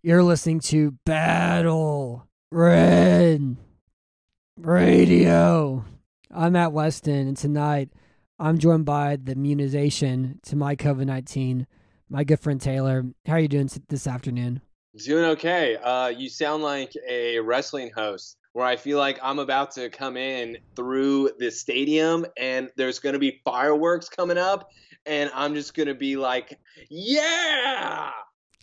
You're listening to Battle Red Radio. I'm Matt Weston, and tonight I'm joined by the immunization to my COVID 19, my good friend Taylor. How are you doing this afternoon? Doing okay. Uh, you sound like a wrestling host where I feel like I'm about to come in through the stadium and there's going to be fireworks coming up, and I'm just going to be like, yeah!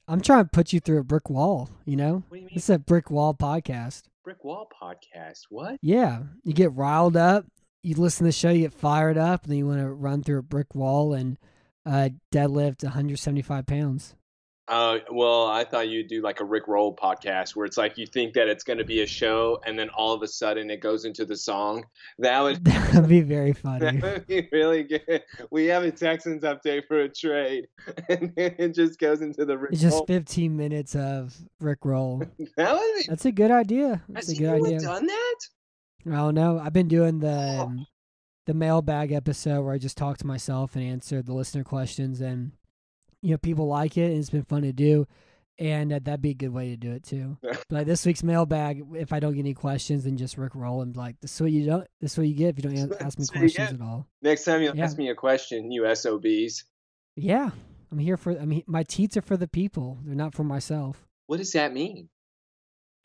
I'm trying to put you through a brick wall, you know? What do you mean? This is a brick wall podcast. Brick Wall podcast. What? Yeah, you get riled up, you listen to the show, you get fired up, and then you want to run through a brick wall and uh, deadlift 175 pounds. Uh, well, I thought you'd do like a Rick Roll podcast where it's like you think that it's going to be a show, and then all of a sudden it goes into the song. That would That would be very funny. That would be really good. We have a Texans update for a trade, and then it just goes into the Rick It's just Roll. 15 minutes of Rick Roll. That would be. That's a good idea. That's a good idea. done that? I don't know. I've been doing the Oh. um, the mailbag episode where I just talk to myself and answer the listener questions, and you know people like it, and it's been fun to do. And uh, that'd be a good way to do it too. But like this week's mailbag, if I don't get any questions, then just Rick Roll and be like, "This is what you don't. This is what you get if you don't ask me questions at all." Next time you Yeah. ask me a question, you SOBs. Yeah, I'm here for. I mean, my teats are for the people. They're not for myself. What does that mean?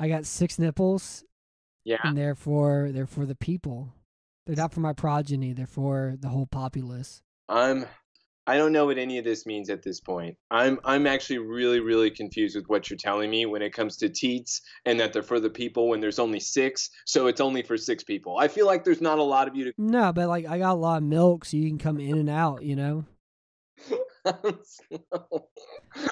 I got six nipples, Yeah. and therefore they're for the people. They're not for my progeny. They're for the whole populace. I'm. I don't know what any of this means at this point. I'm I'm actually really really confused with what you're telling me when it comes to teats and that they're for the people when there's only six, so it's only for six people. I feel like there's not a lot of you to No, but like I got a lot of milk, so you can come in and out. You know,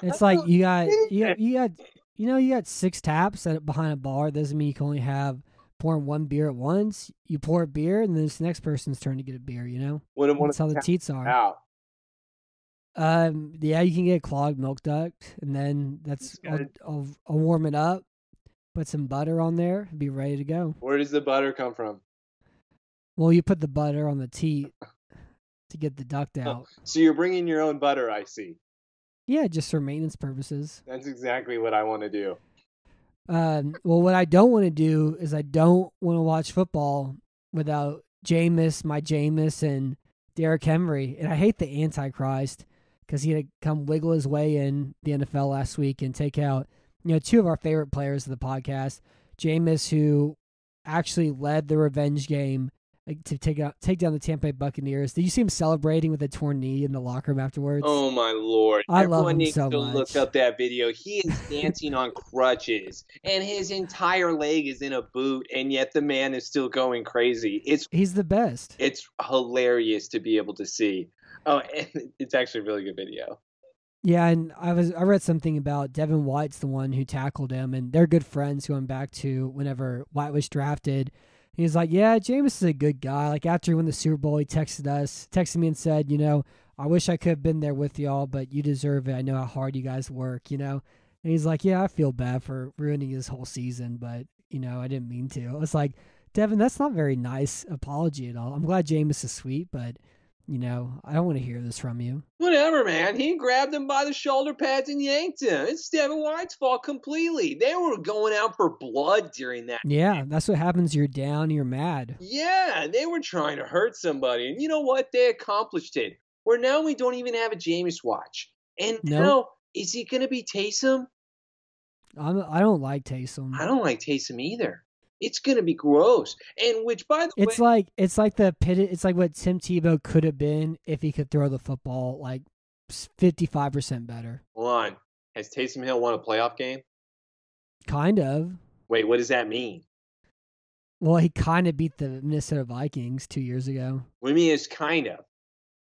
it's like you got you got you got you know you got six taps at, behind a bar. Doesn't mean you can only have pouring one beer at once. You pour a beer, and then it's the next person's turn to get a beer. You know, What that's how the teats are. out. Um, yeah, you can get clogged milk duct, and then that's I'll. I'll, I'll warm it up, put some butter on there, and be ready to go. Where does the butter come from? Well, you put the butter on the teat to get the duct out. So you're bringing your own butter, I see. Yeah, just for maintenance purposes. That's exactly what I want to do. Um, well, what I don't want to do is I don't want to watch football without Jameis, my Jameis, and Derrick Henry. And I hate the Antichrist because he had to come wiggle his way in the NFL last week and take out, you know, two of our favorite players of the podcast, Jameis, who actually led the revenge game to take out take down the Tampa Bay Buccaneers. Did you see him celebrating with a torn knee in the locker room afterwards? Oh my lord! I love Everyone him needs so to much. look up that video. He is dancing on crutches, and his entire leg is in a boot, and yet the man is still going crazy. It's He's the best. it's hilarious to be able to see. Oh, it's actually a really good video. Yeah, and I was I read something about Devin White's the one who tackled him, and they're good friends going back to whenever White was drafted. He was like, "Yeah, Jameis is a good guy." Like after he won the Super Bowl, he texted us, texted me, and said, "You know, I wish I could have been there with y'all, but you deserve it. I know how hard you guys work." You know, and he's like, "Yeah, I feel bad for ruining his whole season, but you know, I didn't mean to." I was like, "Devin, that's not very nice apology at all. I'm glad Jameis is sweet, but you know, I don't want to hear this from you." Whatever, man. He grabbed him by the shoulder pads and yanked him. It's Devin White's fault completely. They were going out for blood during that. Yeah, that's what happens. You're down, you're mad. Yeah, they were trying to hurt somebody. And you know what? They accomplished it. Where now we don't even have a Jameis watch. And No. now, is he going to be Taysom? I'm, I don't like Taysom. I don't like Taysom either. It's going to be gross. And which, by the way It's way, like it's like the pit. It's like what Tim Tebow could have been if he could throw the football like fifty five percent better. hold on. Has Taysom Hill won a playoff game? Kind of. Wait, what does that mean? Well, he kind of beat the Minnesota Vikings two years ago. What do you mean it's kind of?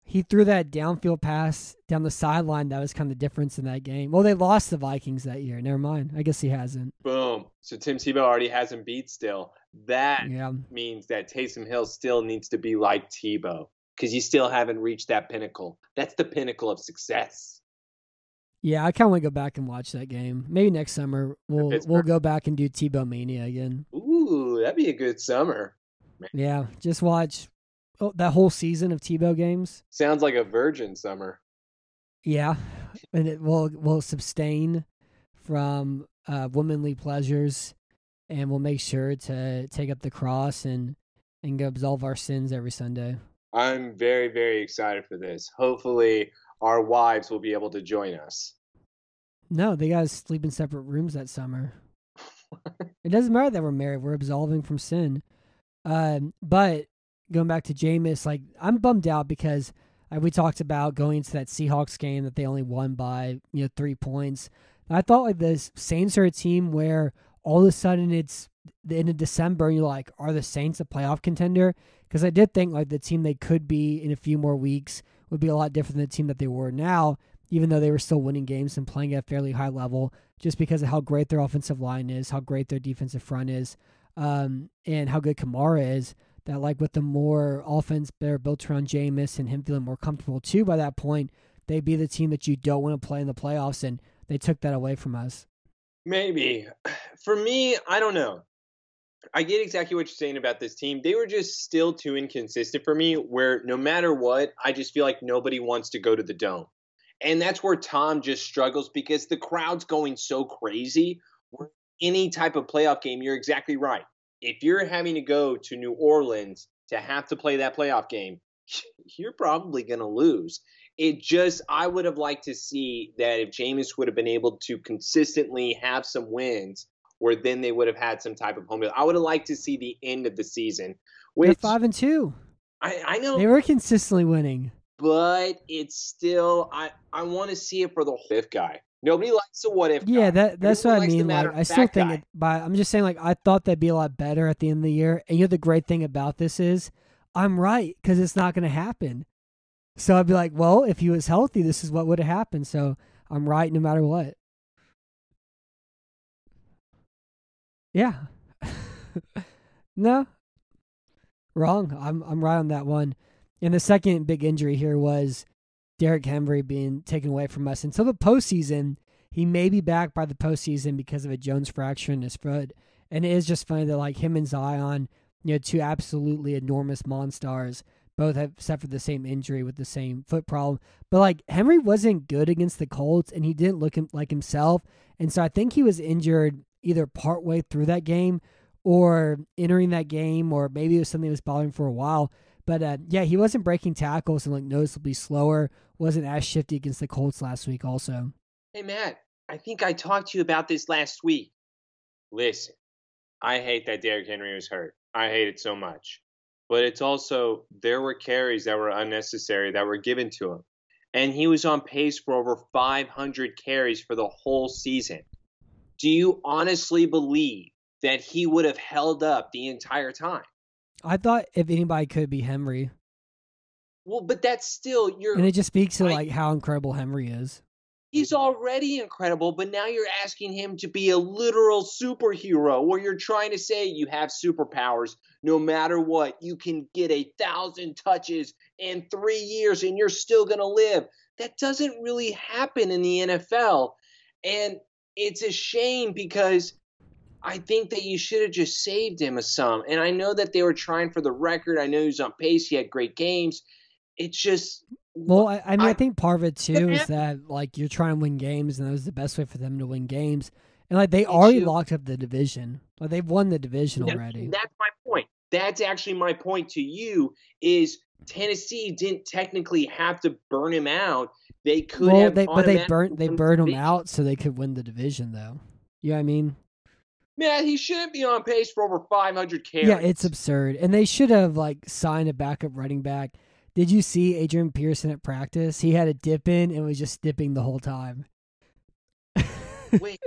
He threw that downfield pass down the sideline. That was kind of the difference in that game. Well, they lost the Vikings that year. Never mind. I guess he hasn't. Boom. So Tim Tebow already hasn't beat still. That Yeah. means that Taysom Hill still needs to be like Tebow because you still haven't reached that pinnacle. That's the pinnacle of success. Yeah, I kind of want to go back and watch that game. Maybe next summer we'll we'll go back and do Tebow Mania again. Ooh, that'd be a good summer. Yeah, just watch oh, that whole season of Tebow games. Sounds like a virgin summer. Yeah, and it will will sustain from uh, womanly pleasures, and we'll make sure to take up the cross and and go absolve our sins every Sunday. I'm very, very excited for this. Hopefully, our wives will be able to join us. No, they to sleep in separate rooms that summer. it doesn't matter that we're married; we're absolving from sin. Um, but going back to Jameis, like I'm bummed out because uh, we talked about going into that Seahawks game that they only won by you know three points. I thought like the Saints are a team where all of a sudden it's the end of December and you're like, are the Saints a playoff contender? Because I did think like the team they could be in a few more weeks would be a lot different than the team that they were now, even though they were still winning games and playing at a fairly high level, just because of how great their offensive line is, how great their defensive front is, um, and how good Kamara is. That like with the more offense better built around Jameis and him feeling more comfortable too by that point, they'd be the team that you don't want to play in the playoffs, and they took that away from us. Maybe. For me, I don't know. I get exactly what you're saying about this team. They were just still too inconsistent for me, where no matter what, I just feel like nobody wants to go to the dome. And that's where Tom just struggles because the crowd's going so crazy. Any type of playoff game, you're exactly right. If you're having to go to New Orleans to have to play that playoff game, you're probably going to lose. It just, I would have liked to see that if Jameis would have been able to consistently have some wins, where then they would have had some type of home field. I would have liked to see the end of the season. They're five and two. I, I know, They were consistently winning. but it's still, I, I want to see it for the fifth guy. Nobody likes the what if. Yeah, that that's what I mean. Like, I still think guy. it. But I'm just saying, like, I thought that'd be a lot better at the end of the year. And you know, the great thing about this is, I'm right because it's not going to happen. So I'd be like, well, if he was healthy, this is what would have happened. So I'm right no matter what. Yeah. no. Wrong. I'm I'm right on that one. And the second big injury here was Derrick Henry being taken away from us until the postseason. He may be back by the postseason because of a Jones fracture in his foot. And it is just funny that like him and Zion, you know, two absolutely enormous monsters, both have suffered the same injury with the same foot problem. But like Henry wasn't good against the Colts and he didn't look like himself. And so I think he was injured either partway through that game or entering that game, or maybe it was something that was bothering for a while. But uh, yeah, he wasn't breaking tackles and like noticeably slower. Wasn't as shifty against the Colts last week. Also, Hey, Matt, I think I talked to you about this last week. Listen, I hate that Derrick Henry was hurt. I hate it so much. But it's also, there were carries that were unnecessary that were given to him. And he was on pace for over 500 carries for the whole season. Do you honestly believe that he would have held up the entire time? I thought if anybody could be Henry, Well, but that's still you're and it just speaks to I- like how incredible Henry is. he's already incredible, but now you're asking him to be a literal superhero where you're trying to say you have superpowers no matter what. You can get a thousand touches in three years and you're still going to live. That doesn't really happen in the NFL. And it's a shame because I think that you should have just saved him a sum. And I know that they were trying for the record. I know he was on pace. He had great games. It's just. Well, I, I mean, I, I- think part of it too is that like you're trying to win games, and that was the best way for them to win games. And like they already you- locked up the division, like they've won the division That- already. That's my point. That's actually my point to you is Tennessee didn't technically have to burn him out. They could well, have they but they automatically burnt they won the burned him out so they could win the division, though. You know what I mean? Man, he shouldn't be on pace for over 500 carries. Yeah, it's absurd, and they should have like signed a backup running back. Did you see Adrian Peterson at practice? He had a dip in and was just dipping the whole time. Wait,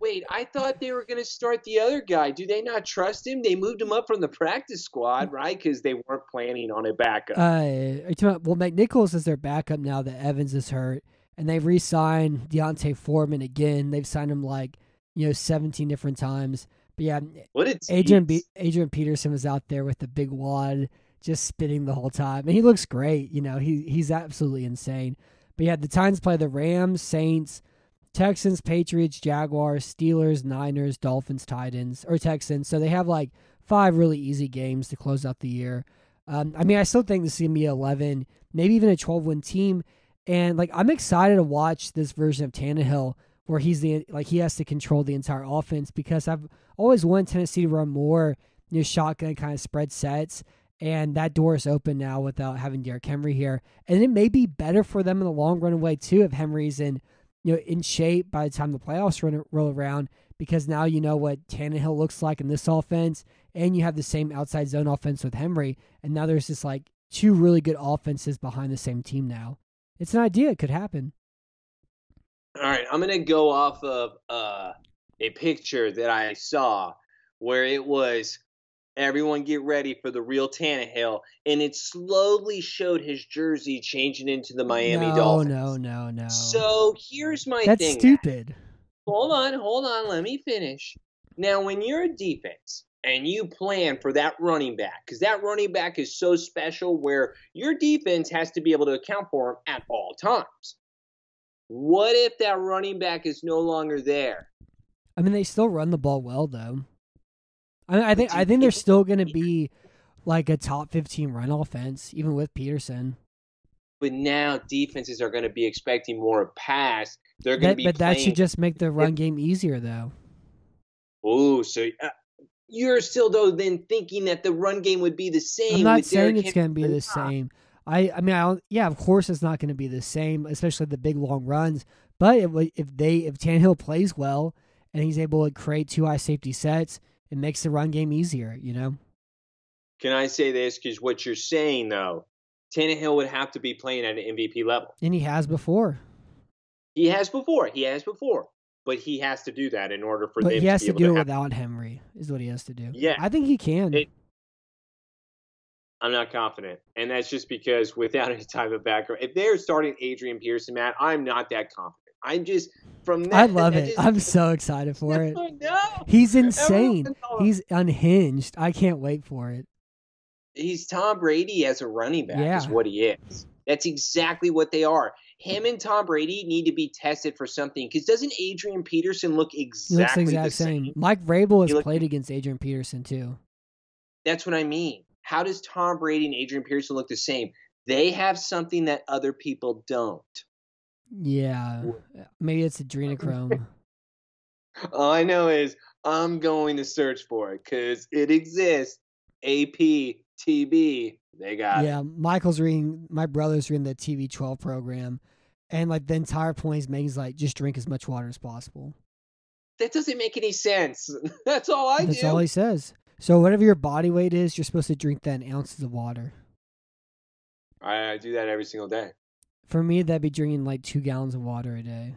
Wait, I thought they were going to start the other guy. Do they not trust him? They moved him up from the practice squad, right? Because they weren't planning on a backup. Uh, about, well, McNichols is their backup now that Evans is hurt, and they've re-signed D'Onta Foreman again. They've signed him like you know seventeen different times. But yeah, what did Adrian Be- Adrian Peterson was out there with the big wad, just spitting the whole time, and he looks great. You know, he he's absolutely insane. But yeah, the Titans play the Rams, Saints. Texans, Patriots, Jaguars, Steelers, Niners, Dolphins, Titans, or Texans. So they have like five really easy games to close out the year. Um, I mean, I still think this is gonna be eleven, maybe even a twelve win team. And like, I'm excited to watch this version of Tannehill where he's the like he has to control the entire offense because I've always wanted Tennessee to run more you know, shotgun kind of spread sets. And that door is open now without having Derrick Henry here. And it may be better for them in the long run away too if Henry's in you know, in shape by the time the playoffs run, roll around because now you know what Tannehill looks like in this offense, and you have the same outside zone offense with Henry, and now there's just like two really good offenses behind the same team now. It's an idea; it could happen. All right, I'm gonna go off of uh, a picture that I saw where it was Everyone get ready for the real Tannehill. And it slowly showed his jersey changing into the Miami no, Dolphins. No, no, no, So here's my That's thing. stupid. Hold on, hold on. Let me finish. Now, when you're a defense and you plan for that running back, because that running back is so special where your defense has to be able to account for him at all times. What if that running back is no longer there? I mean, they still run the ball well, though. I, I think I think they're still going to be like a top fifteen run offense, even with Peterson. But now defenses are going to be expecting more pass. They're going to be. but that should just make the run game easier, though. Oh, so uh, you're still though then thinking that the run game would be the same. I'm not saying Derrick it's going to be the same. I I mean, I don't, yeah, of course it's not going to be the same, especially the big long runs. But if, if they if Tannehill plays well and he's able to create two high safety sets, it makes the run game easier. You know. Can I say this? Because what you're saying though, Tannehill would have to be playing at an MVP level. And he has before, He has before. He has before. But he has to do that in order for but them he has to to do it without Henry. Is what he has to do. Yeah. I think he can. It- I'm not confident, and that's just because without any type of background, if they're starting Adrian Peterson, Matt, I'm not that confident. I'm just from that. I love it. just- I'm so excited for it. No, He's insane. He's unhinged. I can't wait for it. he's Tom Brady as a running back is what he is. That's exactly what they are. Him and Tom Brady need to be tested for something because doesn't Adrian Peterson look He looks exactly the exact the same? same. Mike Vrabel has He look- played against Adrian Peterson too. That's what I mean. How does Tom Brady and Adrian Peterson look the same? They have something that other people don't. Yeah, maybe it's adrenochrome. All I know is I'm going to search for it because it exists. AP, TB, they got it. yeah, Michael's reading. My brother's reading the TB twelve program, and like the entire point is is like just drink as much water as possible. That doesn't make any sense. That's all I That's do. all he says. So whatever your body weight is, you're supposed to drink that in ounces of water. I, I do that every single day. For me, that'd be drinking like two gallons of water a day.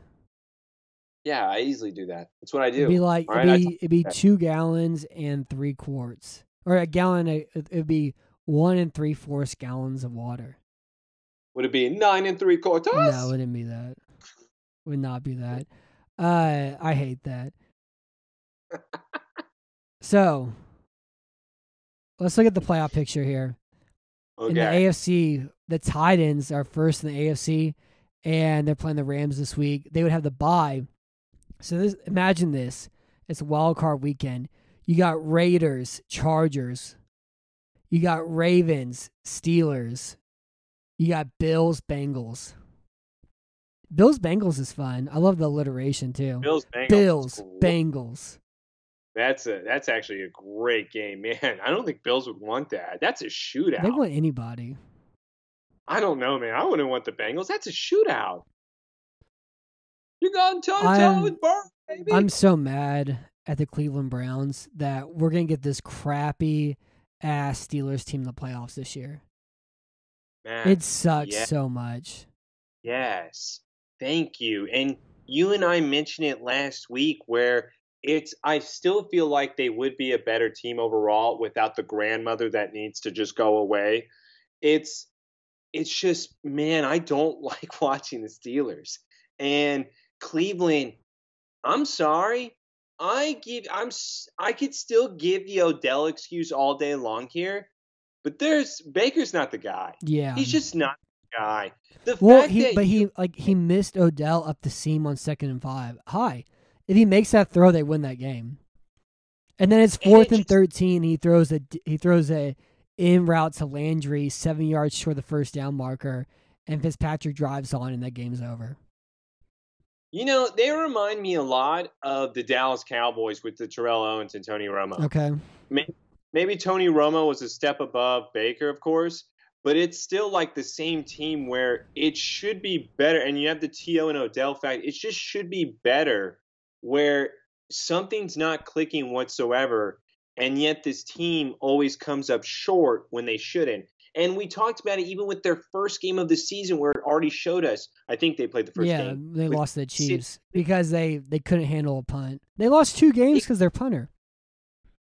Yeah, I easily do that. That's what I do. It'd be like All it'd right, be it'd be two gallons and three quarts, or a gallon. It'd be one and three fourths gallons of water. Would it be nine and three quarters? No, it wouldn't be that. Would not be that. Uh, I hate that. so, let's look at the playoff picture here. In the. AFC, the Titans are first in the AFC, and they're playing the Rams this week. They would have the bye. So this, imagine this: it's wild card weekend. You got Raiders, Chargers. You got Ravens, Steelers. You got Bills, Bengals. Bills, Bengals is fun. I love the alliteration too. Bills, Bengals. Bills, Cool. Bengals. That's a that's actually a great game, man. I don't think Bills would want that. That's a shootout. They want anybody. I don't know, man. I wouldn't want the Bengals. That's a shootout. You're going toe to toe with Burrow, baby. I'm so mad at the Cleveland Browns that we're gonna get this crappy ass Steelers team in the playoffs this year. Man, It sucks so much. yes. Thank you. And you and I mentioned it last week where it's I still feel like they would be a better team overall without the grandmother that needs to just go away. It's it's just man, I don't like watching the Steelers. And Cleveland, I'm sorry. I give I'm I could still give the Odell excuse all day long here, but there's Baker's not the guy. Yeah. He's just not the guy. The well, fact he that but you- he like he missed Odell up the seam on second and five. Hi, if he makes that throw, they win that game. And then it's And fourth and just- thirteen. He throws a he throws a in route to Landry, seven yards short of the first down marker, and Fitzpatrick drives on, and that game's over. You know, they remind me a lot of the Dallas Cowboys with the Terrell Owens and Tony Romo. Okay. Maybe Tony Romo was a step above Baker, of course, but it's still like the same team where it should be better. And you have the T.O. and Odell fact. It just should be better where something's not clicking whatsoever. And yet this team always comes up short when they shouldn't. And we talked about it even with their first game of the season where it already showed us. I think they played the first yeah, game. they lost to the Chiefs because they they couldn't handle a punt. They lost two games because they're punter.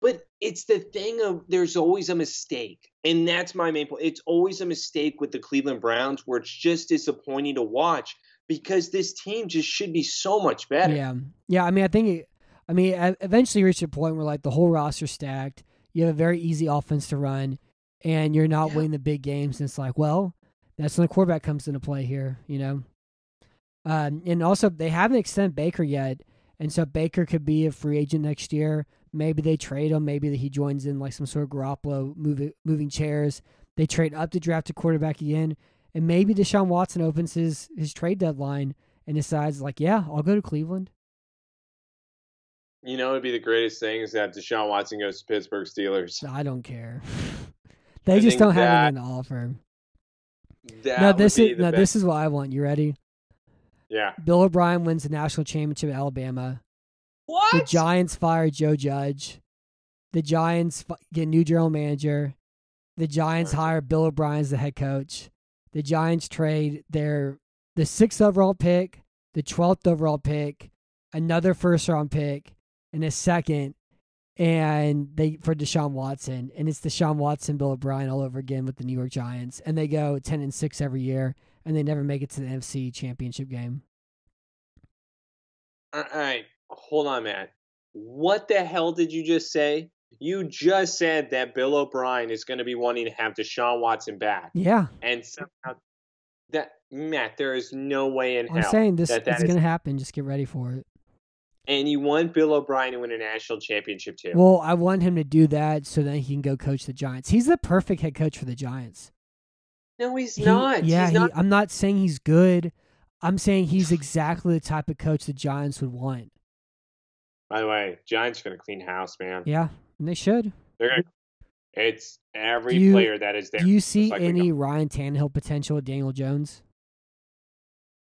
But it's the thing of there's always a mistake. And that's my main point. It's always a mistake with the Cleveland Browns where it's just disappointing to watch because this team just should be so much better. Yeah, yeah. I mean, I think, it, I mean, eventually you reach a point where like the whole roster stacked. You have a very easy offense to run, and you're not Yeah. winning the big games. And it's like, well, that's when the quarterback comes into play here, you know. Um, and also they haven't extended Baker yet, and so Baker could be a free agent next year. Maybe they trade him. Maybe that he joins in like some sort of Garoppolo moving moving chairs. They trade up to draft a quarterback again, and maybe Deshaun Watson opens his his trade deadline and decides like, yeah, I'll go to Cleveland. You know, it'd be the greatest thing is that Deshaun Watson goes to Pittsburgh Steelers. I don't care. they I just don't have that- anything to offer. That no, this is the no, best. this is what I want. You ready? Yeah. Bill O'Brien wins the national championship at Alabama. What? The Giants fire Joe Judge. The Giants get a new general manager. The Giants Right. hire Bill O'Brien as the head coach. The Giants trade their the sixth overall pick, the twelfth overall pick, another first round pick, and a second, and they for Deshaun Watson, and it's Deshaun Watson, Bill O'Brien all over again with the New York Giants, and they go ten and six every year, and they never make it to the NFC Championship game. All right. Hold on, Matt. What the hell did you just say? You just said that Bill O'Brien is going to be wanting to have Deshaun Watson back. Yeah, and somehow that Matt, there is no way in I'm hell saying this that that it's is- gonna happen. Just get ready for it. and you want Bill O'Brien to win a national championship too. Well, I want him to do that so then he can go coach the Giants. He's the perfect head coach for the Giants. no, he's He- not. Yeah, he's he, not. I'm not saying he's good. I'm saying he's exactly the type of coach the Giants would want. By the way, Giants are going to clean house, man. Yeah, and they should. They're to. It's every you- player that is there. Do you see like any Ryan Tannehill potential with Daniel Jones?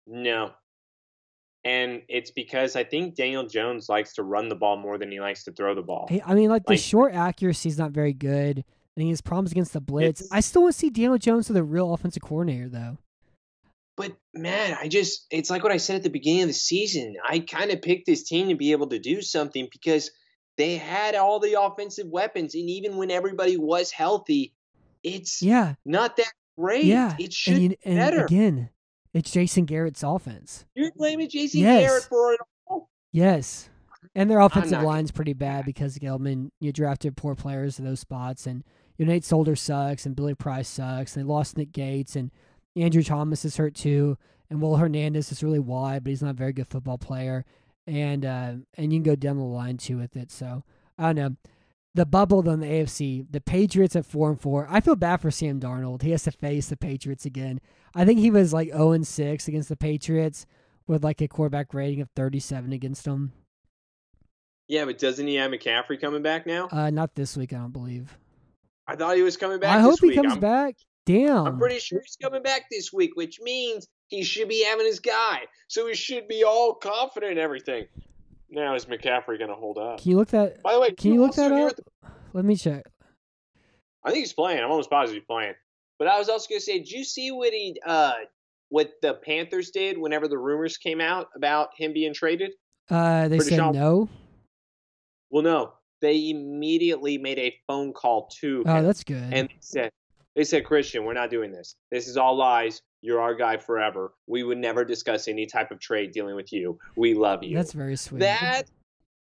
No. And it's because I think Daniel Jones likes to run the ball more than he likes to throw the ball. I mean, like the short accuracy is not very good. I think his problems against the blitz. I still want to see Daniel Jones with a real offensive coordinator, though. But man, I just it's like what I said at the beginning of the season. I kind of picked this team to be able to do something because they had all the offensive weapons and even when everybody was healthy, it's Yeah, not that great. yeah. It should and, you, and better. again, it's Jason Garrett's offense. You're blaming Jason Yes. Garrett for it all. Yes. And their offensive line's pretty bad because Gettleman you drafted poor players to those spots and you know, Nate Solder sucks and Billy Price sucks and they lost Nick Gates and Andrew Thomas is hurt too and Will Hernandez is really wide but he's not a very good football player and uh, and you can go down the line too with it so I don't know the bubble on the AFC the Patriots at four and four I feel bad for Sam Darnold he has to face the Patriots again I think he was like zero and six against the Patriots with like a quarterback rating of 37 against them. Yeah, but doesn't he have McCaffrey coming back now? Uh, not this week, I don't believe. I thought he was coming back I hope he week. comes I'm, back. Damn. I'm pretty sure he's coming back this week, which means he should be having his guy. So he should be all confident in everything. Now is McCaffrey going to hold up? Can you look that? By the way, Can you look that up? the- Let me check. I think he's playing. I'm almost positive he's playing. But I was also going to say, did you see what he uh, what the Panthers did whenever the rumors came out about him being traded? Uh, they said Deshaun- no. Well, no, they immediately made a phone call to Oh, him that's good. and they said, "They said Christian, we're not doing this. This is all lies. You're our guy forever. We would never discuss any type of trade dealing with you. We love you." that's very sweet. that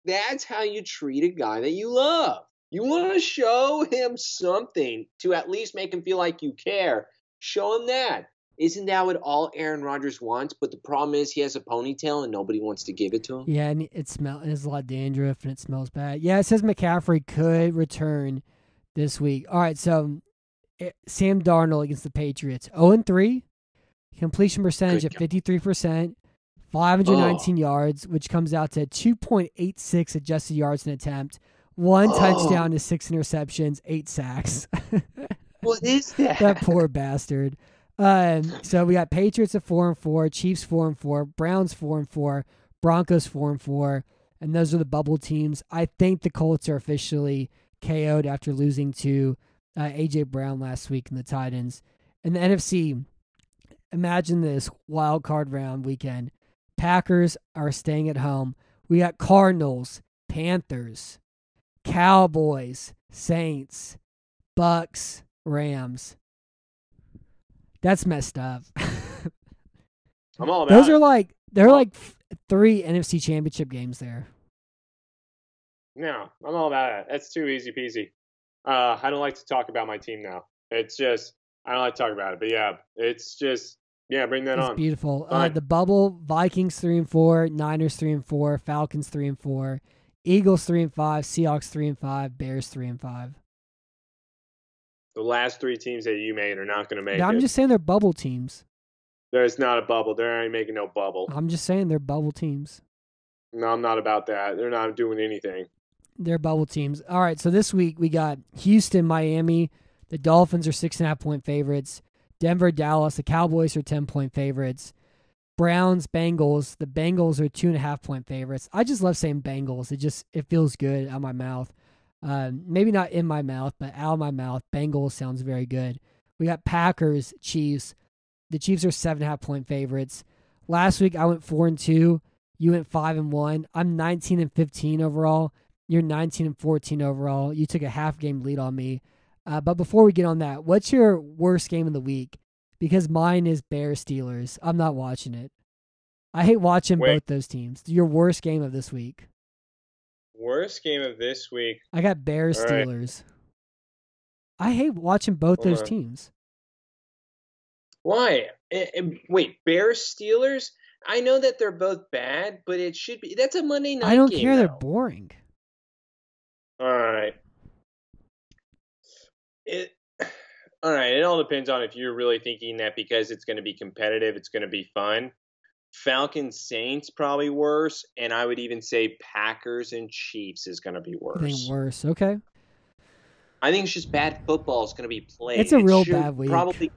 that's how you treat a guy that you love. You want to show him something to at least make him feel like you care. Show him that. Isn't that what all Aaron Rodgers wants? But the problem is he has a ponytail and nobody wants to give it to him. Yeah, and it smells. There's a lot of dandruff, and it smells bad. Yeah, it says McCaffrey could return this week. All right, so eh, Sam Darnold against the Patriots, zero and three, completion percentage at fifty three percent, five hundred nineteen yards, which comes out to two point eight six adjusted yards an attempt, one Oh. touchdown to six interceptions, eight sacks. What is that? that poor bastard. Um, so we got Patriots at four and four, Chiefs four and four, Browns four and four, Broncos four and four, and those are the bubble teams. I think the Colts are officially KO'd after losing to uh, AJ Brown last week in the Titans. And the NFC, imagine this wild card round weekend. Packers are staying at home. We got Cardinals, Panthers, Cowboys, Saints, Bucks, Rams. That's messed up. I'm all about Those it. are like they're like three NFC Championship games there. No, I'm all about it. That's too easy peasy. Uh, I don't like to talk about my team now. It's just I don't like to talk about it. But yeah, it's just yeah, bring that It's on. beautiful. Uh, the bubble: Vikings three and four, Niners three and four, Falcons three and four, Eagles three and five, Seahawks three and five, Bears three and five. The last three teams that you made are not going to make I'm it. just saying they're bubble teams. There's not a bubble. They're ain't making no bubble. I'm just saying they're bubble teams. No, I'm not about that. They're not doing anything. They're bubble teams. All right, so this week we got Houston, Miami. The Dolphins are six and a half point favorites. Denver, Dallas. The Cowboys are ten point favorites. Browns, Bengals. The Bengals are two and a half point favorites. I just love saying Bengals. It just it feels good out of my mouth. Um, maybe not in my mouth, but out of my mouth. Bengals sounds very good. We got Packers, Chiefs. The Chiefs are seven and a half point favorites. Last week I went four and two. You went five and one. I'm 19 and 15 overall. You're 19 and 14 overall. You took a half game lead on me. Uh, but before we get on that, what's your worst game of the week? Because mine is Bears Steelers. I'm not watching it. I hate watching Wait. both those teams. Your worst game of this week. Worst game of this week. I got Bears All right. Steelers. I hate watching both Hold those on. teams. Why? Eh, eh, wait, Bears Steelers. I know that they're both bad, but it should be. That's a Monday night. I don't care. They're boring. All right. It. All right. It all depends on if you're really thinking that because it's going to be competitive, it's going to be fun. Falcons Saints probably worse, and I would even say Packers and Chiefs is going to be worse. think worse. Okay. I think it's just bad football is going to be played. It's a real should bad week. Probably.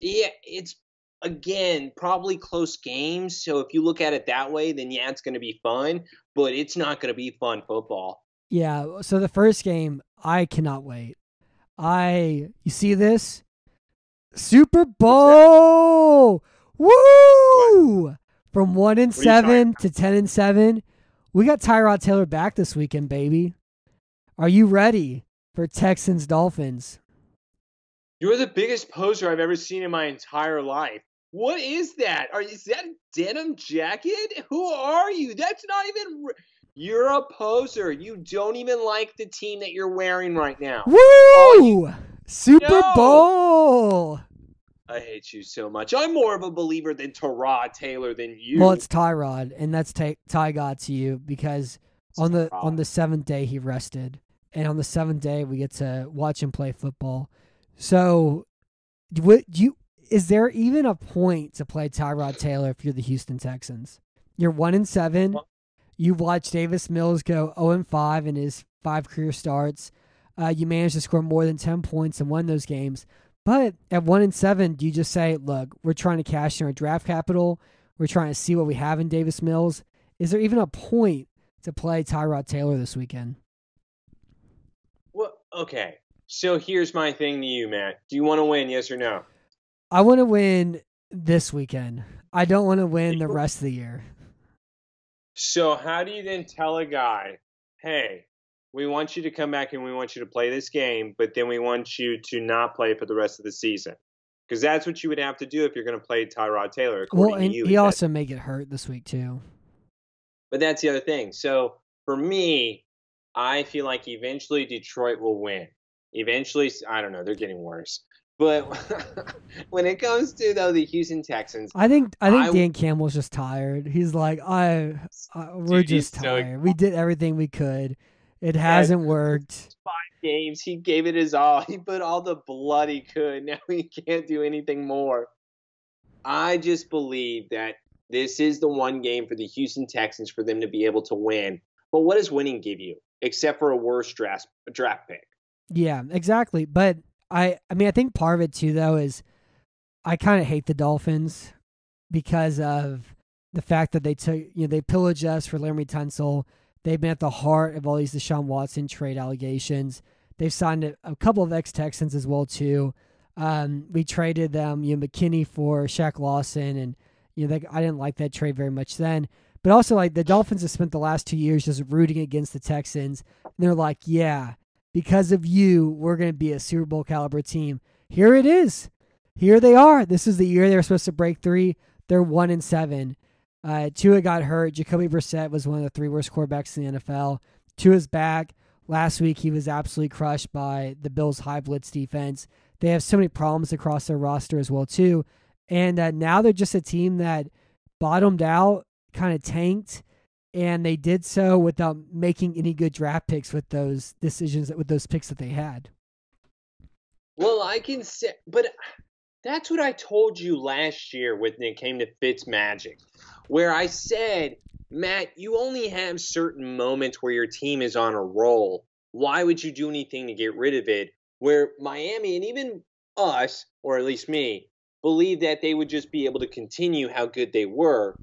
Yeah, it's again probably close games. So if you look at it that way, then yeah, it's going to be fun. But it's not going to be fun football. Yeah. So the first game, I cannot wait. I you see this Super Bowl. Woo! From one and What are you seven to ten and seven, we got Tyrod Taylor back this weekend, baby. Are you ready for Texans Dolphins? You're the biggest poser I've ever seen in my entire life. What is that? Are is that a denim jacket? Who are you? That's not even. You're a poser. You don't even like the team that you're wearing right now. Woo! Super No! Bowl. I hate you so much. I'm more of a believer than Tyrod Taylor than you. Well, it's Tyrod, and that's Ty, Ty God to you because on the on the seventh day he rested, and on the seventh day we get to watch him play football. So, would you? Is there even a point to play Tyrod Taylor if you're the Houston Texans? You're one in seven. Well- You watch Davis Mills go zero and five in his five career starts. Uh, you managed to score more than ten points and of those games. But at one and seven, do you just say, "Look, we're trying to cash in our draft capital. We're trying to see what we have in Davis Mills." Is there even a point to play Tyrod Taylor this weekend? Well, okay. So here's my thing to you, Matt. Do you want to win? Yes or no? I want to win this weekend. I don't want to win the rest of the year. So how do you then tell a guy, "Hey, we want you to come back and we want you to play this game, but then we want you to not play for the rest of the season"? Because that's what you would have to do if you're going to play Tyrod Taylor. According Well, and to you, he also may get hurt this week too. But that's the other thing. So for me, I feel like eventually Detroit will win. Eventually, I don't know, they're getting worse. But when it comes to though the Houston Texans, I think I think I- Dan Campbell's just tired. He's like, I, I we're Dude, just so tired. we did everything we could. It hasn't worked. Five games he gave it his all. He put all the blood he could. Now he can't do anything more. I just believe that this is the one game for the Houston Texans for them to be able to win. But what does winning give you except for a worse draft draft pick? Yeah, exactly. But I I mean I think part of it too though is I kind of hate the Dolphins because of the fact that they took you know they pillaged us for Laremy Tunsil. They've been at the heart of all these Deshaun Watson trade allegations. They've signed a, a couple of ex Texans as well too. Um, we traded them, you know, McKinney for Shaq Lawson, and you know they, I didn't like that trade very much then. But also like the Dolphins have spent the last two years just rooting against the Texans. And they're like, yeah, because of you, we're going to be a Super Bowl caliber team. Here it is. Here they are. This is the year they were supposed to break three. They're one and seven. Uh, Tua got hurt. Jacoby Brissett was one of the three worst quarterbacks in the NFL. Tua's back. Last week he was absolutely crushed by the Bills' high blitz defense. They have so many problems across their roster as well too, and uh, now they're just a team that bottomed out, kind of tanked, and they did so without making any good draft picks with those decisions with those picks that they had. Well, I can say, but that's what I told you last year when it came to Fitz Magic, where I said, Matt, you only have certain moments where your team is on a roll. Why would you do anything to get rid of it? Where Miami and even us, or at least me, believe that they would just be able to continue how good they were.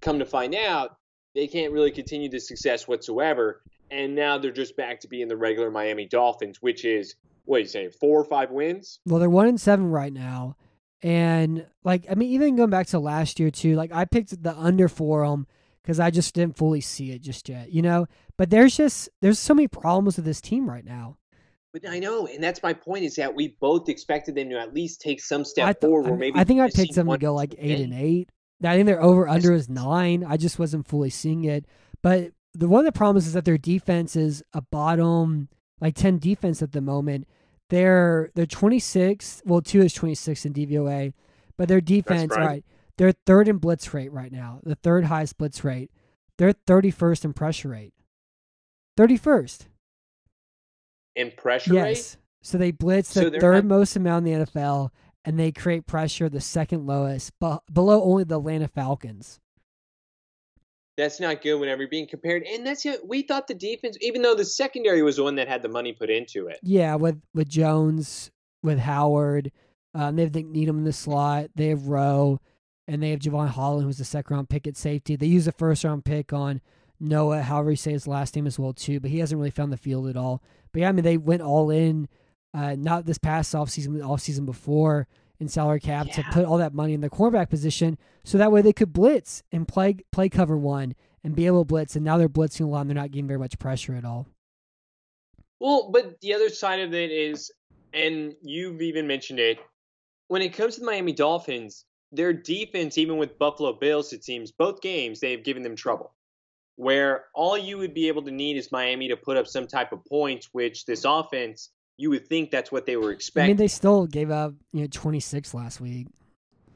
Come to find out, they can't really continue the success whatsoever. And now they're just back to being the regular Miami Dolphins, which is what do you say, four or five wins? Well, they're one and seven right now, and like I mean, even going back to last year too. Like I picked the under for them because I just didn't fully see it just yet, you know. But there's just there's so many problems with this team right now. But I know, and that's my point is that we both expected them to at least take some step I, th- forward. I, mean, maybe I think I picked them to go like eight and eight. I think their over under is nine. I just wasn't fully seeing it. But the one of the problems is that their defense is a bottom like ten defense at the moment. They're they're twenty six. Well, two is twenty six in DVOA, but their defense, right. all right, they're third in blitz rate right now. The third highest blitz rate. They're thirty first in pressure rate. Thirty first. in pressure Yes. rate. So they blitz the they're third not- most amount in the NFL, and they create pressure the second lowest, but below only the Atlanta Falcons. That's not good whenever you're being compared. And that's it. We thought the defense, even though the secondary was the one that had the money put into it. Yeah, with with Jones, with Howard, um, they have Needham in the slot. They have Rowe, and they have Jevon Holland, who's the second round pick at safety. They use a first round pick on Noah, however you say his last name as well too, but he hasn't really found the field at all. But yeah, I mean they went all in, uh, not this past offseason, but offseason before in salary cap to put all that money in the cornerback position, so that way they could blitz and play play cover one and be able to blitz. And now they're blitzing a lot, and they're not getting very much pressure at all. Well, but the other side of it is, and you've even mentioned it, when it comes to the Miami Dolphins, their defense, even with Buffalo Bills, it seems both games they have given them trouble. Where all you would be able to need is Miami to put up some type of points, which this offense, you would think that's what they were expecting. I mean, they still gave up you know 26 last week.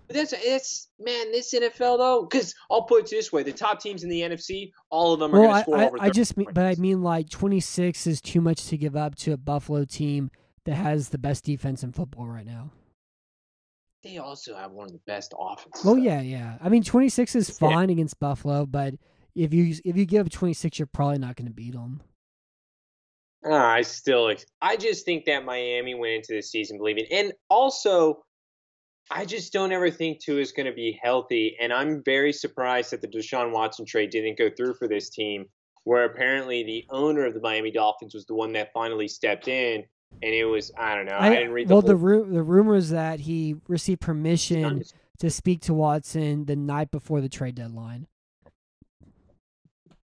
But that's it's man, this NFL though, because I'll put it this way: the top teams in the NFC, all of them are Well, going I, to score I, over. I just mean, but I mean like 26 is too much to give up to a Buffalo team that has the best defense in football right now. they also have one of the best offenses. Well, though. yeah, yeah. I mean 26 is Yeah. fine against Buffalo, but if you if you give up 26, you're probably not going to beat them. Ah, I still, I just think that Miami went into the season believing, and also, I just don't ever think Tua is going to be healthy, and I'm very surprised that the Deshaun Watson trade didn't go through for this team, where apparently the owner of the Miami Dolphins was the one that finally stepped in, and it was I don't know, I, didn't read the well, whole the ru- the rumors that he received permission to speak to Watson the night before the trade deadline.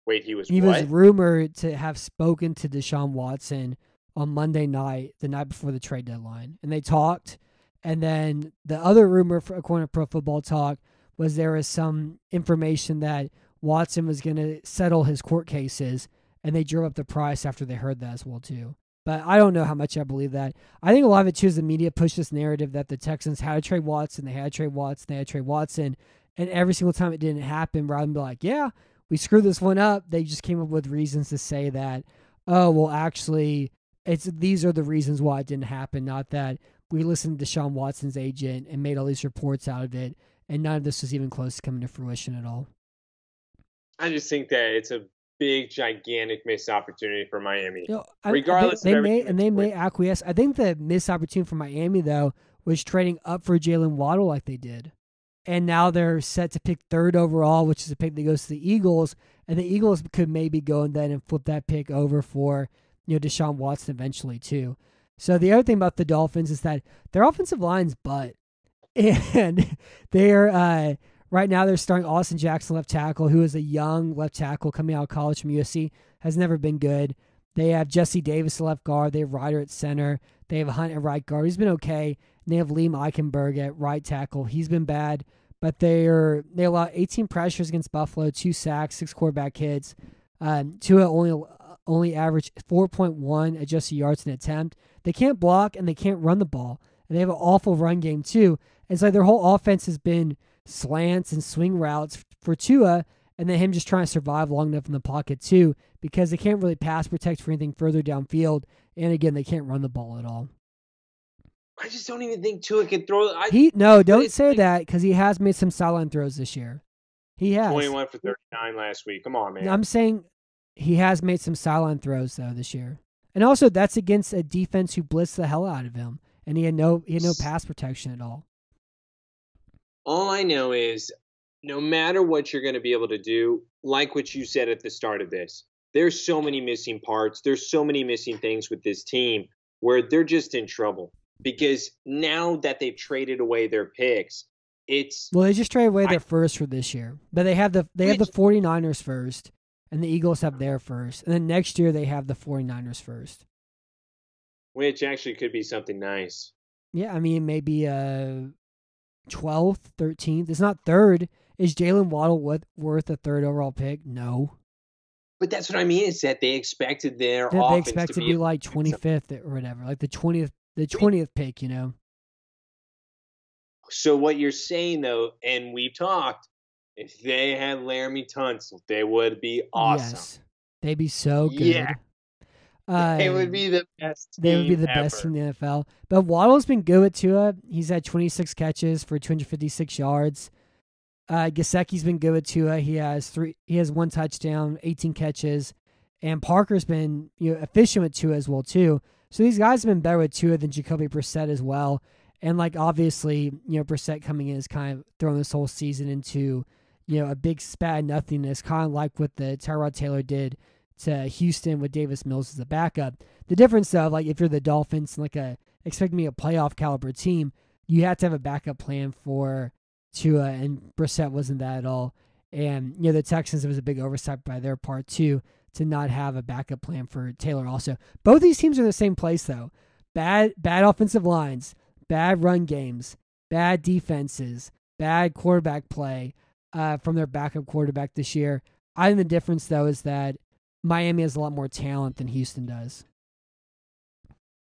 Wait, he was He what? was rumored to have spoken to Deshaun Watson on Monday night, the night before the trade deadline, and they talked. And then the other rumor, for, according to Pro Football Talk, was there was some information that Watson was going to settle his court cases, and they drove up the price after they heard that as well too. But I don't know how much I believe that. I think a lot of it too is the media pushed this narrative that the Texans had to trade Watson, they had to trade Watson, they had to trade Watson, and every single time it didn't happen, rather than be like, yeah, we screwed this one up, they just came up with reasons to say that, oh, well, actually, it's these are the reasons why it didn't happen, not that we listened to Deshaun Watson's agent and made all these reports out of it, and none of this was even close to coming to fruition at all. I just think that it's a big, gigantic missed opportunity for Miami. You know, I- Regardless they, of they may and they may acquiesce. I think the missed opportunity for Miami though was trading up for Jaylen Waddle like they did, and now they're set to pick third overall, which is a pick that goes to the Eagles, and the Eagles could maybe go and then and flip that pick over for you know Deshaun Watson eventually too. So the other thing about the Dolphins is that their offensive line's butt, and they're uh, right now they're starting Austin Jackson left tackle, who is a young left tackle coming out of college from USC, has never been good. They have Jesse Davis left guard. They have Reiter at center. They have Hunt at right guard. He's been okay. They have Liam Eichenberg at right tackle. He's been bad, but they're they allow 18 pressures against Buffalo, two sacks, six quarterback hits. Um, Tua only only average 4.1 adjusted yards an attempt. They can't block and they can't run the ball, and they have an awful run game too. And so their whole offense has been slants and swing routes for Tua, and then him just trying to survive long enough in the pocket too, because they can't really pass protect for anything further downfield. And again, they can't run the ball at all. I just don't even think Tua can throw. I, He no, don't say like- that because he has made some sideline throws this year. He has. 21 for 39 last week. Come on, man. I'm saying he has made some sideline throws though this year, and also that's against a defense who blitzed the hell out of him, and he had no he had no pass protection at all. All I know is no matter what you're going to be able to do, like what you said at the start of this, there's so many missing parts. There's so many missing things with this team where they're just in trouble because now that they've traded away their picks, it's Well, they just traded away I- their first for this year, but they have the they have the Which- 49ers first, and the Eagles have their first, and then next year they have the 49ers first. which actually could be something nice. Yeah, I mean maybe uh 12th, 13th. It's not third. Is Jaylen Waddle worth, worth a third overall pick? No. But that's what I mean is that they expected their They, they offense expect to be be like able to do 25th or whatever, like the 20th the 20th pick, you know. So what you're saying though, and we've talked, if they had Laremy Tunsil, they would be awesome. Yes. They'd be so good. Yeah. They Um, would be the best. They would be the best in the NFL. But Waddle's been good with Tua. He's had 26 catches for 256 yards. Uh, Gesicki's been good with Tua. He has three. He has one touchdown, 18 catches, and Parker's been you know efficient with Tua as well too. So these guys have been better with Tua than Jacoby Brissett as well. And like obviously, you know, Brissett coming in is kind of throwing this whole season into you know a big spat nothingness, kind of like what the Tyrod Taylor did to Houston with Davis Mills as a backup. The difference though, like if you're the Dolphins, and like a expect me a playoff caliber team, you have to have a backup plan for Tua, and Brissett wasn't that at all. And you know the Texans, it was a big oversight by their part too to not have a backup plan for Taylor. Also, both these teams are in the same place though. Bad, bad offensive lines, bad run games, bad defenses, bad quarterback play uh, from their backup quarterback this year. I think the difference though is that Miami has a lot more talent than Houston does.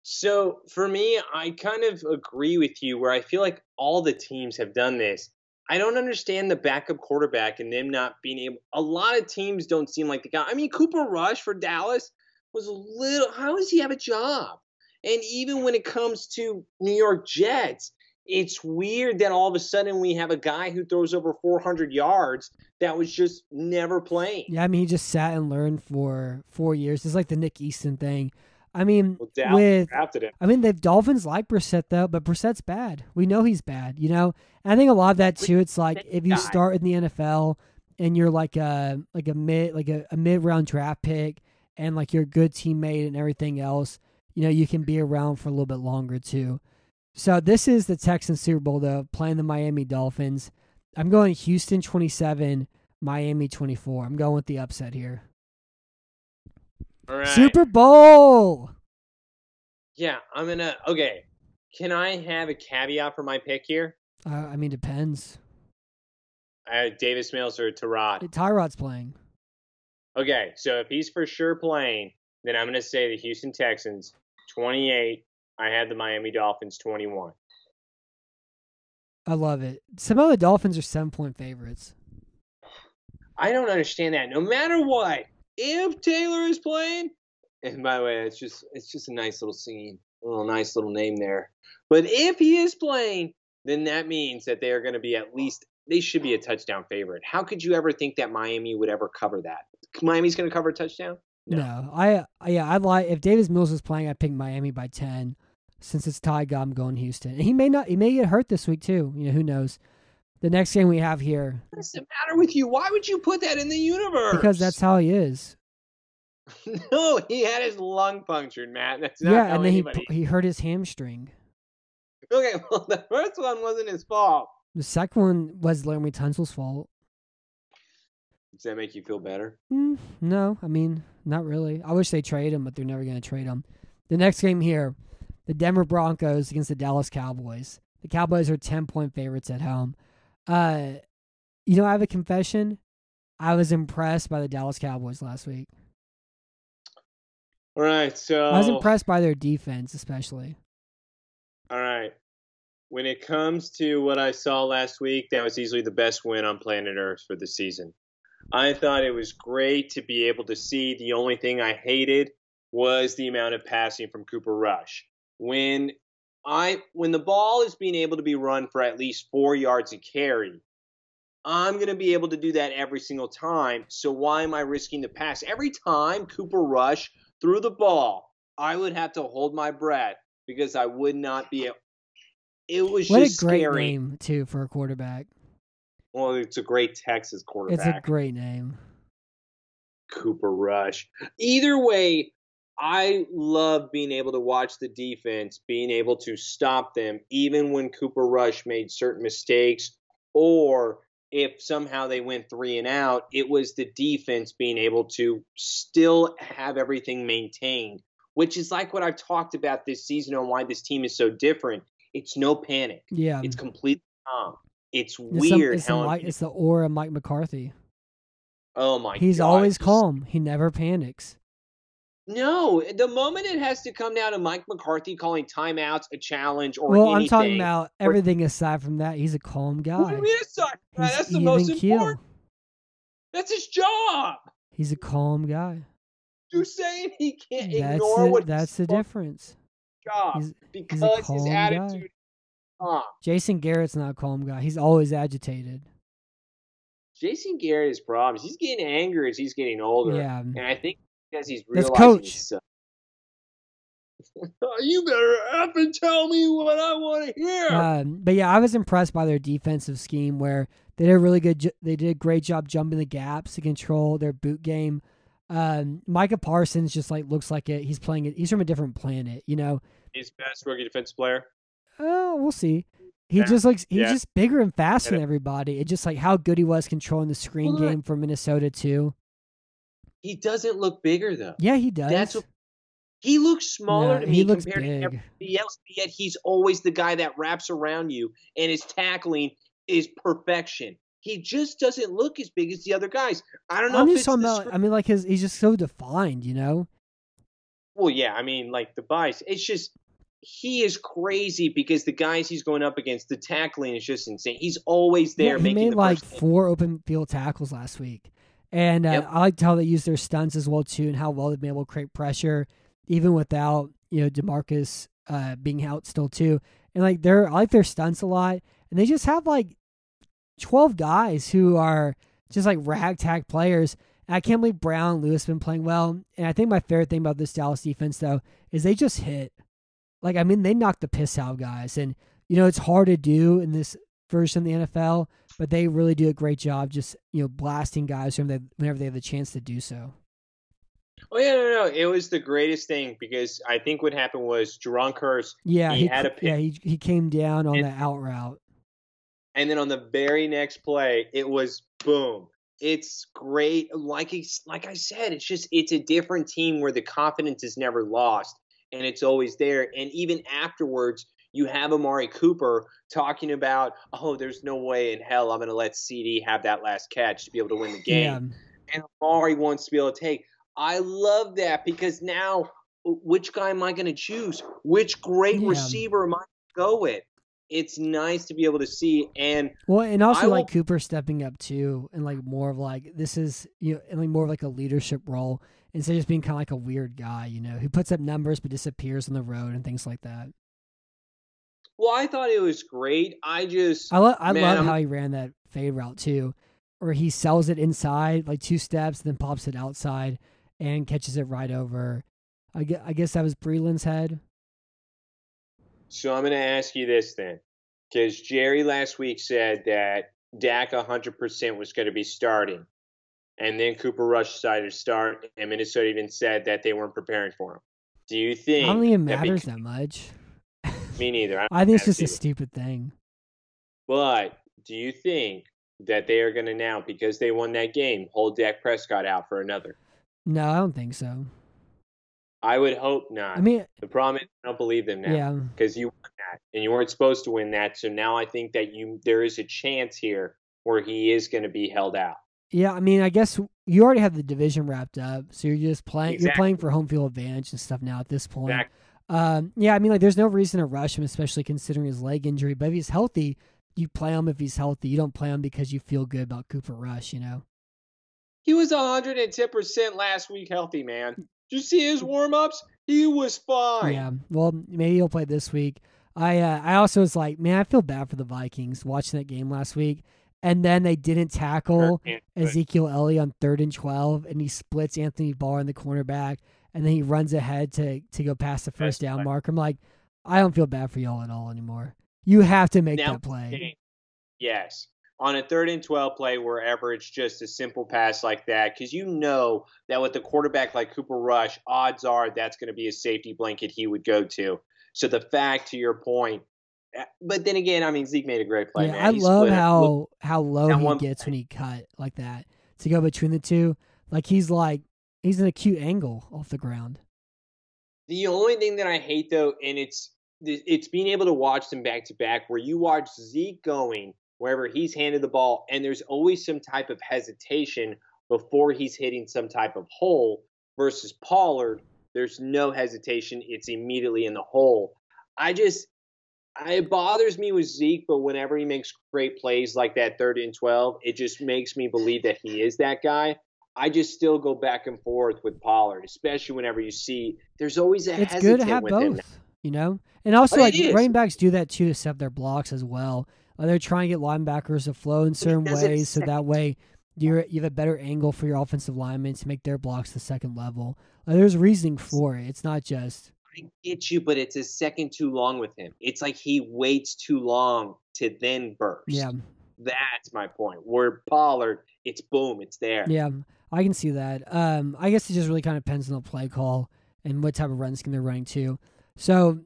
So for me, I kind of agree with you where I feel like all the teams have done this. I don't understand the backup quarterback and them not being able. A lot of teams don't seem like the guy. I mean, Cooper Rush for Dallas was a little. How does he have a job? And even when it comes to New York Jets, it's weird that all of a sudden we have a guy who throws over 400 yards that was just never playing. Yeah, I mean, he just sat and learned for four years. It's like the Nick Easton thing. I mean, Well, Dallas with drafted him. I mean, the Dolphins like Brissett though, but Brissett's bad. We know he's bad, you know. And I think a lot of that too. It's like if you start in the NFL and you're like a like a mid like a, a mid round draft pick, and like you're a good teammate and everything else, you know, you can be around for a little bit longer too. So this is the Texans Super Bowl though, playing the Miami Dolphins. I'm going Houston 27, Miami 24. I'm going with the upset here. All right. Super Bowl. Yeah, I'm gonna. Okay, can I have a caveat for my pick here? Uh, I mean, depends. I Uh, Davis Mills or Tyrod? Tyrod's playing. Okay, so if he's for sure playing, then I'm gonna say the Houston Texans 28. I had the Miami Dolphins 21. I love it. Some of the Dolphins are seven point favorites. I don't understand that. No matter what, if Taylor is playing, and by the way, it's just it's just a nice little scene, a little nice little name there. But if he is playing, then that means that they are going to be at least they should be a touchdown favorite. How could you ever think that Miami would ever cover that? Miami's going to cover a touchdown? No. I I- yeah, I'd like if Davis Mills was playing, I'd pick Miami by ten. Since it's tied, I'm going Houston. And he may not he may get hurt this week too. You know, who knows? The next game we have here, What's the matter with you? Why would you put that in the universe? because that's how he is. no, he had his lung punctured, Matt. That's not yeah, and then he anybody. he hurt his hamstring. Okay, well, the first one wasn't his fault. The second one was Larry Tunsil's fault. Does that make you feel better? Mm, no, I mean, not really. I wish they trade him, but they're never going to trade him. The next game here, the Denver Broncos against the Dallas Cowboys. The Cowboys are 10 point favorites at home. Uh, you know, I have a confession. I was impressed by the Dallas Cowboys last week. All right, so I was impressed by their defense, especially. All right. When it comes to what I saw last week, that was easily the best win on planet Earth for the season. I thought it was great to be able to see. The only thing I hated was the amount of passing from Cooper Rush. When I when the ball is being able to be run for at least 4 yards a carry, I'm going to be able to do that every single time. So why am I risking the pass? Every time Cooper Rush threw the ball, I would have to hold my breath because I would not be. It was What a great scary. name, too, for a quarterback. Well, it's a great Texas quarterback. It's a great name. Cooper Rush. Either way, I love being able to watch the defense, being able to stop them, even when Cooper Rush made certain mistakes, or if somehow they went three and out, it was the defense being able to still have everything maintained, which is like what I've talked about this season on why this team is so different. It's no panic. Yeah. It's completely calm. It's It's some- weird it's, the how Mike- it's the aura of Mike McCarthy. oh my He's God, always calm. He never panics. No, the moment it has to come down to Mike McCarthy calling timeouts a challenge or anything. Well, anything. I'm talking about everything aside from that. He's a calm guy. What do guy. you mean aside? He's That's the most keel. important. That's his job. He's a calm guy. You're saying he can't That's ignore the, what that's the difference. job He's, because a his guy. attitude. calm. Jason Garrett's not a calm guy. He's always agitated. Jason Garrett has problems. He's getting angry as he's getting older, Yeah. and I think because he's That's realizing. coach. he's so- you better up and tell me what I want to hear. Um, but yeah, I was impressed by their defensive scheme where they did a really good. ju- They did a great job jumping the gaps to control their boot game. Um, Micah Parsons just like looks like it. He's playing it. He's from a different planet, you know. He's best rookie defensive player. Oh, we'll see. He Yeah. just looks. He's Yeah. just bigger and faster Get than everybody. It's just like how good he was controlling the screen Well, game for Minnesota too. He doesn't look bigger though. Yeah, he does. That's what, he looks smaller No, to me he looks compared to everybody else, but yet he's always the guy that wraps around you, and his tackling is perfection. He just doesn't look as big as the other guys. I don't know I'm if just it's talking about. I mean, like his. He's just so defined, you know. well, yeah, I mean, like the bias. It's just he is crazy because the guys he's going up against, the tackling is just insane. He's always there Yeah, he made the like four open field tackles last week, and uh, Yep. I liked how they used their stunts as well too, and how well they've been able to create pressure, even without you know Demarcus uh, being out still too. And like they're, I like their stunts a lot, and they just have like twelve guys who are just like ragtag players. And I can't believe Brown and Lewis been playing well. And I think my favorite thing about this Dallas defense though is they just hit. Like I mean, they knock the piss out of guys, and you know it's hard to do in this version of the NFL, but they really do a great job just you know blasting guys whenever they, whenever they have the chance to do so. Oh yeah, no, no, it was the greatest thing because I think what happened was Drunkhurst, Yeah, He had a pick. yeah he he came down on And- the out route. and then on the very next play, it was boom. It's great. Like it's, like I said, it's just it's a different team where the confidence is never lost and it's always there. And even afterwards, you have Amari Cooper talking about, oh, there's no way in hell I'm going to let CD have that last catch to be able to win the game. Yeah, and Amari wants to be able to take. I love that because now, which guy am I going to choose? Which great Yeah. receiver am I going to go with? It's nice to be able to see. And Well, and also I like will- Cooper stepping up too, and like more of like this is you know, and like more of like a leadership role instead of just being kind of like a weird guy, you know, who puts up numbers but disappears on the road and things like that. Well, I thought it was great. I just, I love I Man, love I'm- how he ran that fade route too, where he sells it inside like two steps, then pops it outside and catches it right over. I guess, I guess that was Breeland's head. so I'm going to ask you this then. Because Jerry last week said that Dak 100% was going to be starting. And then Cooper Rush decided to start, and Minnesota even said that they weren't preparing for him. Do you I think? don't think it that matters that much. Me neither. don't I think it's just a stupid thing. But do you think that they are going to now, because they won that game, hold Dak Prescott out for another? No, I don't think so. I would hope not. I mean, the problem is I don't believe them now yeah, because you won that and you weren't supposed to win that. So now I think that you there is a chance here where he is going to be held out. yeah. I mean, I guess you already have the division wrapped up, so you're just playing. You're playing for home field advantage and stuff now at this point. Exactly. Um, yeah, I mean, like, there's no reason to rush him, especially considering his leg injury. But if he's healthy, you play him if he's healthy. You don't play him because you feel good about Cooper Rush. You know. He was 110% last week healthy, man. Did you see his warm ups? He was fine. Yeah. Well, maybe he'll play this week. I uh, I also was like, man, I feel bad for the Vikings watching that game last week, and then they didn't tackle Ezekiel Elliott on third and twelve, and he splits Anthony Barr in the cornerback, and then he runs ahead to to go past the first That's down right. mark. I'm like, I don't feel bad for y'all at all anymore. You have to make Now- that play. Yes. On a third and 12 play, wherever it's just a simple pass like that, because you know that with a quarterback like Cooper Rush, odds are that's going to be a safety blanket he would go to. So the fact, to your point, eh, but then again, I mean, Zeke made a great play, yeah, man. I He love how how low he gets when he cut like that to go between the two. Like he's like he's an acute angle off the ground. The only thing that I hate though, and it's it's being able to watch them back to back, where you watch Zeke going wherever he's handed the ball, and there's always some type of hesitation before he's hitting some type of hole. Versus Pollard, there's no hesitation; it's immediately in the hole. I just it bothers me with Zeke, but whenever he makes great plays like that third and twelve, it just makes me believe that he is that guy. I just still go back and forth with Pollard, especially whenever you see there's always a It's good to have both, you know. And also, But like running backs do that too to set their blocks as well. Uh, they're trying to get linebackers to flow in certain ways, so that way you're you have a better angle for your offensive linemen to make their blocks the second level. Uh, there's reasoning for it. It's not just I get you, but it's a second too long with him. It's like he waits too long to then burst. yeah, That's my point. Where Pollard, it's boom, it's there. yeah. I can see that. Um, I guess it just really kind of depends on the play call and what type of run scheme they're running too. So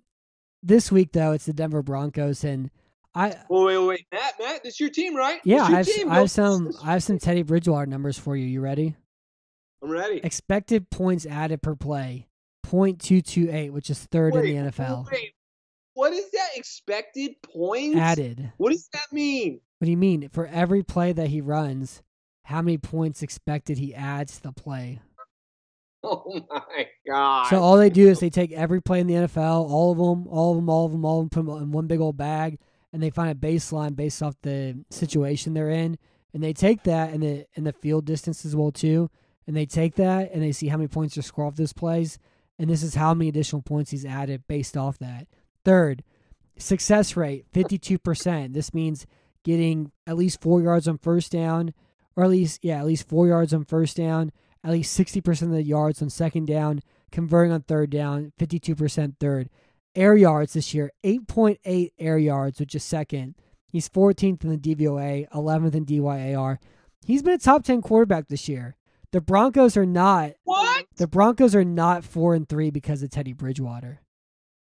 this week though, it's the Denver Broncos, and I Wait, wait, wait, Matt, Matt, this is your team, right? yeah, I your have, team. I have some I have some Teddy Bridgewater numbers for you. You ready? I'm ready. expected points added per play 0.228 which is third Wait, in the NFL Wait, what is that expected points? added What does that mean? what do you mean for every play that he runs how many points expected he adds to the play. Oh my god! so all they do is they take every play in the NFL all of them all of them all of them all of them put them in one big old bag and they find a baseline based off the situation they're in. And they take that and the and the field distance as well too. And they take that and they see how many points are scored off those plays. And this is how many additional points he's added based off that. Third success rate 52% this means getting at least four yards on first down or at least yeah at least four yards on first down at least 60% of the yards on second down converting on third down 52% third air yards this year 8.8 air yards which is second he's 14th in the dvoa 11th in dyar he's been a top 10 quarterback this year the broncos are not what? The Broncos are not four and three because of Teddy Bridgewater.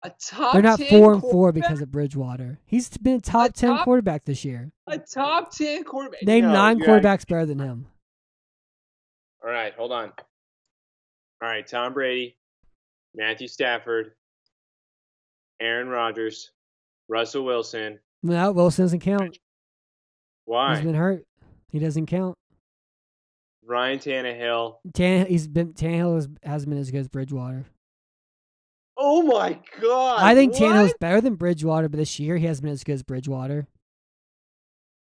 A top They're not 10 four and four because of Bridgewater. He's been a top A ten top- quarterback this year. a top ten quarterback. Name No, nine quarterbacks better than him. All right, hold on. All right, Tom Brady, Matthew Stafford, Aaron Rodgers, Russell Wilson. No, Wilson doesn't count. Why? He's been hurt. He doesn't count. Ryan Tannehill. Tan, he's been Tannehill has, hasn't been as good as Bridgewater. Oh my God! I think what? Tannehill's better than Bridgewater, but this year he hasn't been as good as Bridgewater.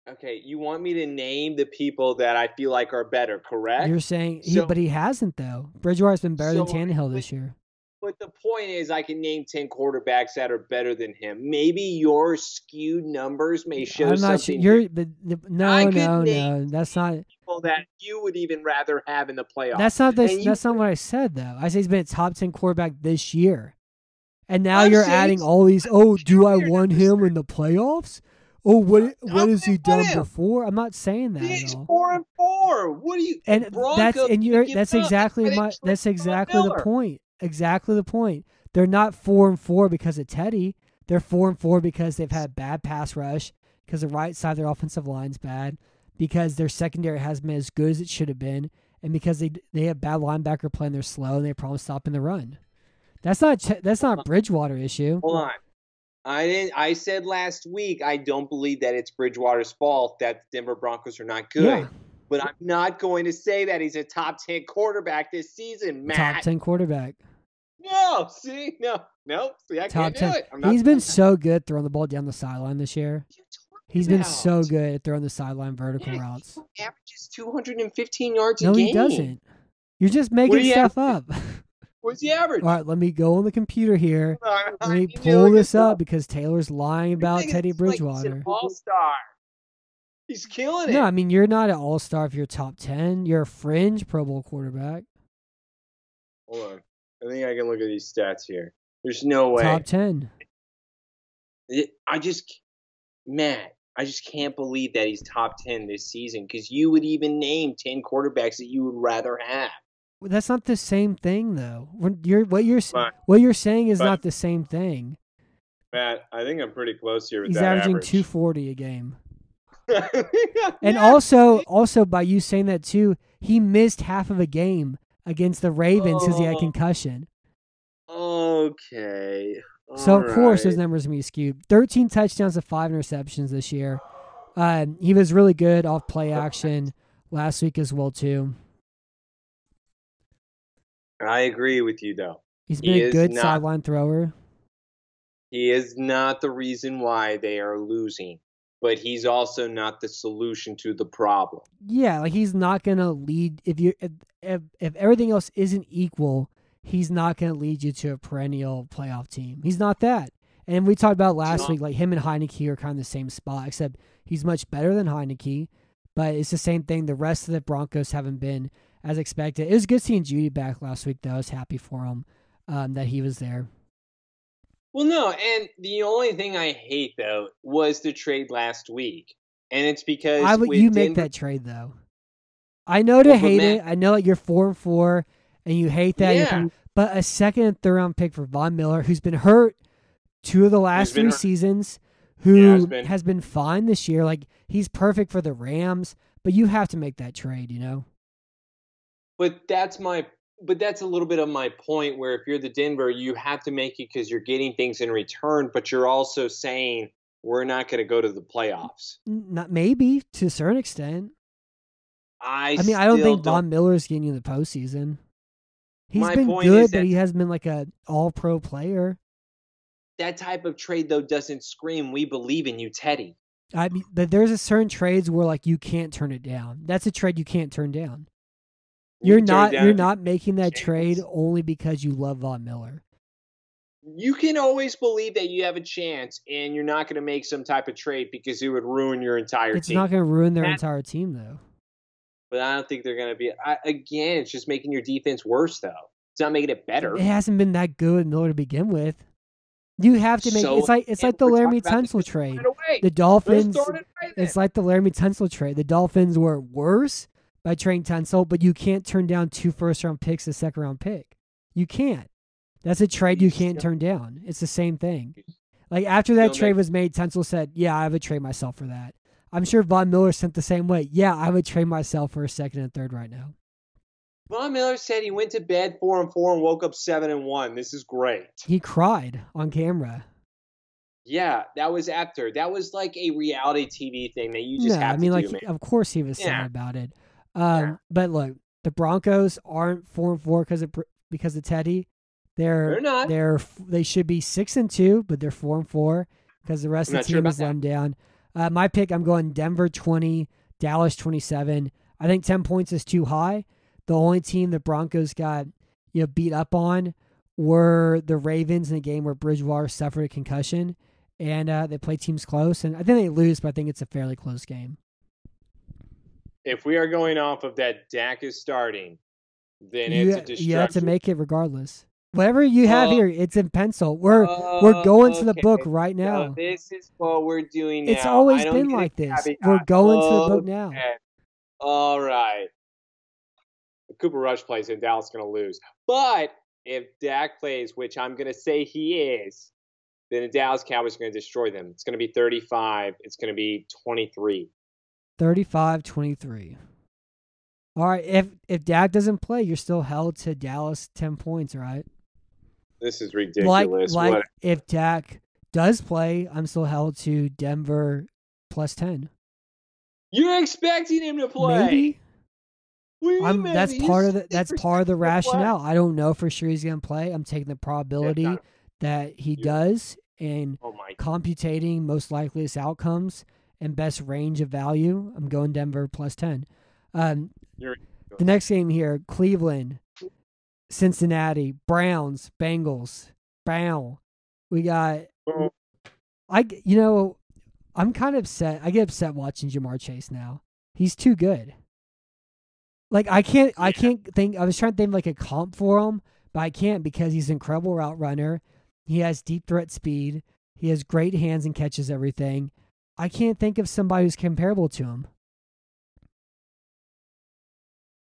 Okay, you want me to name the people that I feel like are better, correct? You're saying, he, but he hasn't though. Bridgewater's been better So, than Tannehill but- this year. But the point is, I can name ten quarterbacks that are better than him. Maybe your skewed numbers may show I'm not sure. You're, but no, I no, no. That's not. people that you would even rather have in the playoffs. That's not the, And you- That's not what I said though. I said he's been a top ten quarterback this year, and now I'm you're adding all these. Oh, do I want him in the playoffs? Oh, what what has he done him. before? I'm not saying that He's at all. four and four. What do you? and Broncos that's and you're that's exactly my that's exactly the point. Exactly the point. They're not four and four because of Teddy. They're four and four because they've had bad pass rush, because the right side of their offensive line's bad, because their secondary hasn't been as good as it should have been, and because they they have bad linebacker play and they're slow and they have problems stopping the run. That's not that's not Bridgewater issue. Hold on. I didn't. I said last week I don't believe that it's Bridgewater's fault that the Denver Broncos are not good. Yeah. But I'm not going to say that he's a top ten quarterback this season, Matt. Top ten quarterback. No, see, no, no. See, I Top can't ten. do it. I'm not He's been so good throwing the ball down the sideline this year. What are you talking He's been so good at throwing the sideline vertical Yeah, routes. He averages 215 yards No, a game. he doesn't. You're just making stuff up. What's the average? All right, let me go on the computer here. Let me pull this up because Taylor's lying about Teddy seem like Bridgewater. all-star. He's killing it. No, I mean you're not an all star if you're top ten. You're a fringe Pro Bowl quarterback. Hold on. I think I can look at these stats here. There's no way. Top ten. I just, Matt, I just can't believe that he's top 10 this season because you would even name 10 quarterbacks that you would rather have. That's not the same thing though. When you're what you're But- what you're saying is but- not the same thing. Matt, I think I'm pretty close here with He's that averaging average. 240 a game. And also also by you saying that too, he missed half of a game against the Ravens because he had Oh. concussion. Okay. So of course his numbers are skewed. Thirteen touchdowns to five interceptions this year. Um, he was really good off play action last week as well too. I agree with you though. He's been a good not- sideline thrower. He is not the reason why they are losing, but he's also not the solution to the problem. Yeah, like he's not gonna lead if you if if, if everything else isn't equal, he's not gonna lead you to a perennial playoff team. He's not that. And we talked about last not- week, like him and Heinicke are kind of the same spot, except he's much better than Heinicke. But it's the same thing. The rest of the Broncos haven't been as expected. It was good seeing Jeudy back last week, though. I was happy for him um, that he was there. Well, no, and the only thing I hate though was the trade last week, and it's because I would you make Denver- that trade though. I know to Well, hate Matt- it. I know that you're four and four, and you hate that. Yeah. But a second and third round pick for Von Miller, who's been hurt two of the last three hurt. seasons, Yeah, who has been. has been fine this year. Like he's perfect for the Rams, but you have to make that trade. You know. But that's my but that's a little bit of my point where if you're the Denver, you have to make it because you're getting things in return, but you're also saying we're not going to go to the playoffs. Not maybe to a certain extent. I I mean, I don't think Von is getting you the postseason. He's been good, but he hasn't been like a all pro player. that type of trade though doesn't scream we believe in you, Teddy. I mean, but there's a certain trades where like you can't turn it down. That's a trade you can't turn down. You You're can turn it not you're not making that chance. trade only because you love Von Miller. You can always believe that you have a chance, and you're not going to make some type of trade because it would ruin your entire It's team. not going to ruin their That- entire team though. but I don't think they're going to be. I, again, it's just making your defense worse, though. It's not making it better. It hasn't been that good with Miller to begin with. You have to make So, it's like it's like the Laremy talking Tunsil trade. right. The Dolphins it right it's like the Laremy Tunsil trade. The Dolphins were worse, by trading Tunsil, but you can't turn down two first round picks, a second round pick. You can't. That's a trade you can't turn down. It's the same thing. Like after that trade was made, Tunsil said, "Yeah, I would trade myself for that." I'm sure Von Miller sent the same way. Yeah, I would trade myself for a second and third right now. Von Miller said he went to bed four and four and woke up seven and one. This is great. He cried on camera. Yeah, that was after. That was like a reality TV thing that you just have I mean, to like, do, man. of course he was sad about it. Um, Yeah. but look, the Broncos aren't four and four because of because of Teddy. They're They're not. They're they should be six and two, but they're four and four because the rest I'm of the team about is them down. Uh, my pick, I'm going Denver twenty, Dallas twenty seven. I think ten points is too high. The only team the Broncos got you know beat up on were the Ravens in a game where Bridgewater suffered a concussion, and uh, they play teams close, and I think they lose, but I think it's a fairly close game. If we are going off of that Dak is starting, then you, it's a you have to make it regardless. Whatever you have Uh, here, it's in pencil. We're we're going to the book right now. this is what we're doing now. It's always been like this. We're going to the book now. Okay. All right. If Cooper Rush plays and Dallas is going to lose. But if Dak plays, which I'm going to say he is, then the Dallas Cowboys are going to destroy them. It's going to be 35. It's going to be 23. 35-23. All right, if if Dak doesn't play, you're still held to Dallas 10 points, right? This is ridiculous. like What- if Dak does play, I'm still held to Denver plus 10. You're expecting him to play. Maybe. I'm mean, that's part of the that's part of the 60% play. rationale. I don't know for sure he's going to play. I'm taking the probability not- that he Yeah. does and Oh computating most likeliest outcomes and best range of value. I'm going Denver plus 10. Um, the next game here Cleveland, Cincinnati, Browns, Bengals. Bow. We got, I, you know, I'm kind of upset. I get upset watching Ja'Marr Chase now. He's too good. Like I can't, I can't think. I was trying to think of like a comp for him, but I can't because he's an incredible route runner. He has deep threat speed. He has great hands and catches everything. I can't think of somebody who's comparable to him.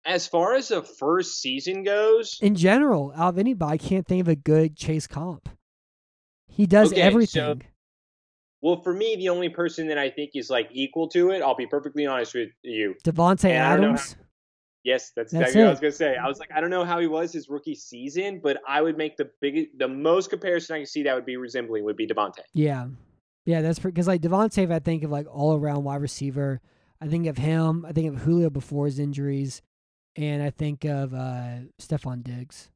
As far as the first season goes, In general, out of anybody, I can't think of a good Chase comp. He does Okay, so- everything. well, for me, the only person that I think is like equal to it, I'll be perfectly honest with you. I Adams. Yes, that's, That's exactly what I was gonna say. I was like, I don't know how he was his rookie season, but I would make the biggest, the most comparison I can see that would be resembling would be Davante. Yeah, yeah, that's because like Davante, I think of like all around wide receiver, I think of him. I think of Julio before his injuries, and I think of uh Stefon Diggs.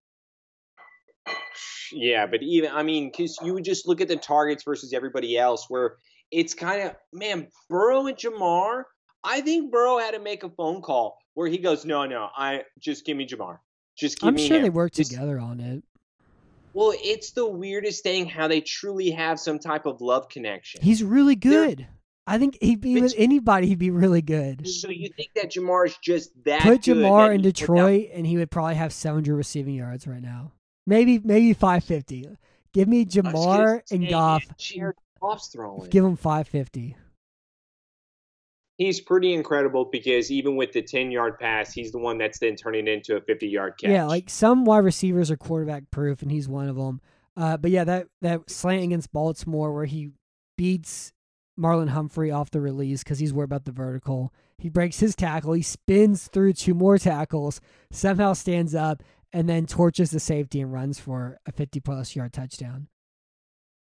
Yeah, but even I mean, because you would just look at the targets versus everybody else, where it's kind of man, Burrow and Ja'Marr. I think Burrow had to make a phone call where he goes, "No, no, I just give me Ja'Marr, just give I'm me sure him." they work This- together on it. Well, it's the weirdest thing how they truly have some type of love connection. He's really They're- good. I think he'd be with anybody. He'd be really good. so you think that Ja'Marr is just that? Put Ja'Marr in Detroit, and he would probably have 700 receiving yards right now. Maybe maybe 550. Give me down- I was Ja'Marr and Goff. Goff's throwing. Give him 550. He's pretty incredible because even with the ten yard pass, he's the one that's then turning into a fifty yard catch. Yeah, like some wide receivers are quarterback proof, and he's one of them. Uh, but yeah, that that slant against Baltimore where he beats Marlon Humphrey off the release because he's worried about the vertical. He breaks his tackle. He spins through two more tackles, somehow stands up, and then torches the safety and runs for a 50 plus yard touchdown.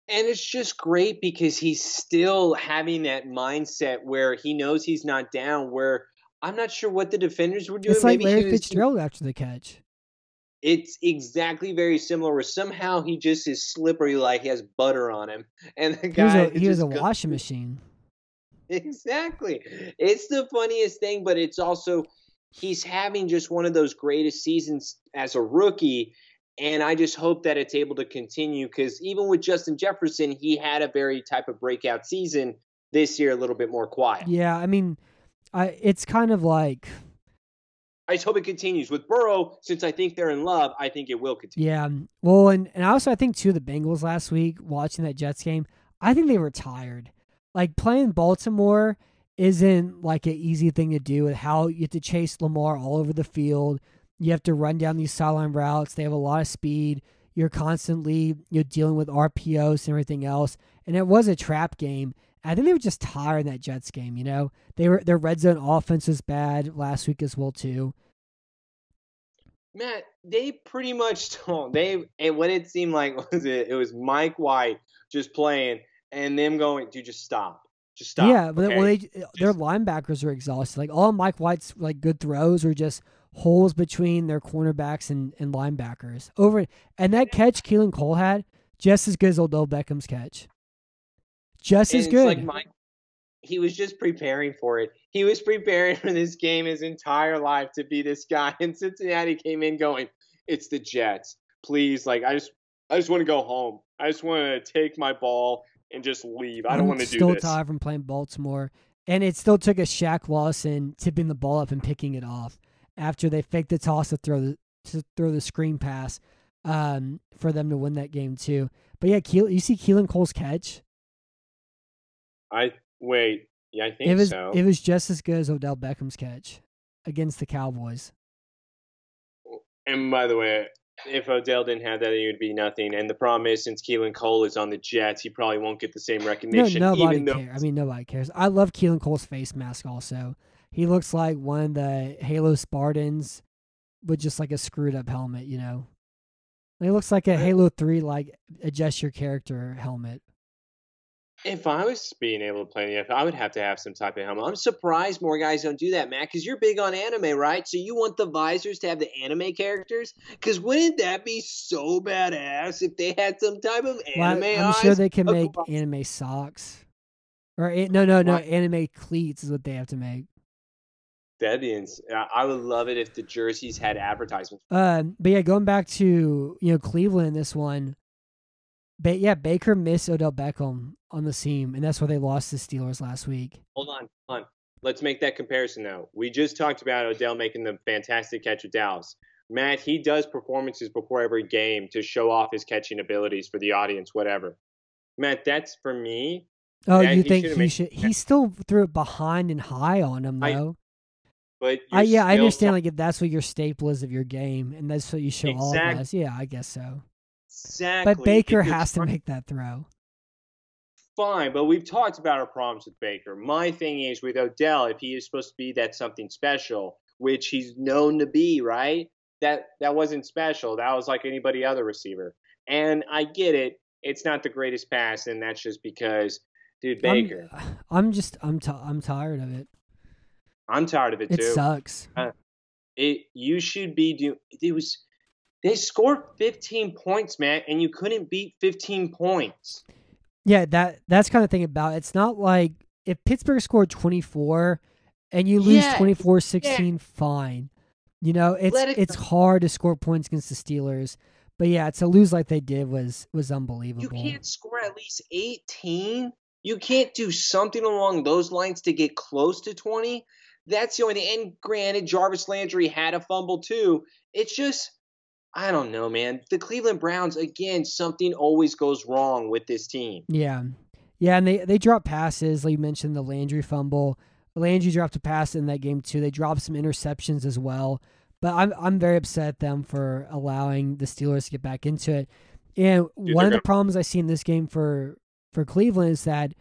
And it's just great because he's still having that mindset where he knows he's not down. Where I'm not sure what the defenders were doing. It's like Maybe Larry Fitzgerald after the catch. It's exactly very similar. Where somehow he just is slippery, like he has butter on him, and the He was guy a, he was a washing machine. Exactly. It's the funniest thing, but it's also he's having just one of those greatest seasons as a rookie. And I just hope that it's able to continue because even with Justin Jefferson, he had a very type of breakout season this year, a little bit more quiet. Yeah, I mean, I it's kind of like I just hope it continues. With Burrow, since I think they're in love, I think it will continue. Yeah. Well, and, and also I think too the Bengals last week watching that Jets game, I think they were tired. Like playing Baltimore isn't like an easy thing to do with how you have to chase Lamar all over the field. You have to run down these sideline routes. They have a lot of speed. You're constantly you know, dealing with RPOs and everything else. And it was a trap game. I think they were just tired in that Jets game. You know, they were their red zone offense was bad last week as well too. Matt, they pretty much told they and what it seemed like was it it was Mike White just playing and them going, dude, just stop. Just stop. Yeah, but okay? well, they, their linebackers are exhausted. Like all Mike White's like good throws are just holes between their cornerbacks and, and linebackers. Over and that catch Keelan Cole had just as good as Odell Beckham's catch. Just And as good. Like Mike, he was just preparing for it. He was preparing for this game his entire life to be this guy. And Cincinnati came in going, "It's the Jets. Please, like I just, I just want to go home. I just want to take my ball and just leave. I don't want to do this. still tired from playing Baltimore, and it still took a Shaq Lawson tipping the ball up and picking it off after they faked the toss to throw the to throw the screen pass um, for them to win that game too. But yeah, Keel, you see Keelan Cole's catch. I wait. Yeah, I think It was so. it was just as good as Odell Beckham's catch against the Cowboys. and by the way, if Odell didn't have that, it would be nothing. And the problem is, since Keelan Cole is on the Jets, he probably won't get the same recognition. No, nobody even though cares. I mean, nobody cares. I love Keelan Cole's face mask. Also, he looks like one of the Halo Spartans with just like a screwed up helmet. You know, he looks like a Halo Three like adjust your character helmet. If I was being able to play the I would have to have some type of helmet. I'm surprised more guys don't do that, Matt, because you're big on anime, right? So you want the visors to have the anime characters? Because wouldn't that be so badass if they had some type of Well, anime I'm eyes? sure they can make anime socks. Or no, no, no, Why- anime cleats is what they have to make. That'd be ins- I would love it if the jerseys had advertisements. Um, but yeah, going back to you know Cleveland, this one, but yeah, Baker missed Odell Beckham on the seam, and that's why they lost the Steelers last week. Hold on, hold on. Let's make that comparison though. We just talked about Odell making the fantastic catch with Dallas. Matt, he does performances before every game to show off his catching abilities for the audience, whatever. Matt, that's for me. Oh, you think he should? He still threw it behind and high on him though. But I, yeah, I understand. ta- Like if that's what your staple is of your game, and that's what you show off Exact- as. Yeah, I guess so. exactly. But Baker has to make that throw. fine. But we've talked about our problems with Baker. My thing is with Odell, if he is supposed to be that something special, which he's known to be, right? That that wasn't special. That was like anybody other receiver. And I get it. It's not the greatest pass, and that's just because, dude, Baker. I'm, I'm just I'm t- I'm tired of it. I'm, tired of it, It too. sucks. Uh, it you should be doing. It was. They scored 15 points, man, and you couldn't beat 15 points. Yeah, that that's kind of thing about it. it's not like if Pittsburgh scored 24 and you lose Yeah, 24-16 fine. You know, it's it it's go. hard to score points against the Steelers. But yeah, to lose like they did was was unbelievable. You unbelievable. can't score at least 18. You can't do something along those lines to get close to 20. That's the only thing. And granted, Jarvis Landry had a fumble too. It's just, I don't know, man. The Cleveland Browns, again, something always goes wrong with this team. Yeah. Yeah, and they they drop passes, like you mentioned the Landry fumble. Landry dropped a pass in that game too. They dropped some interceptions as well. But I'm I'm very upset at them for allowing the Steelers to get back into it. And Dude, one of the gonna- problems I see in this game for for Cleveland is that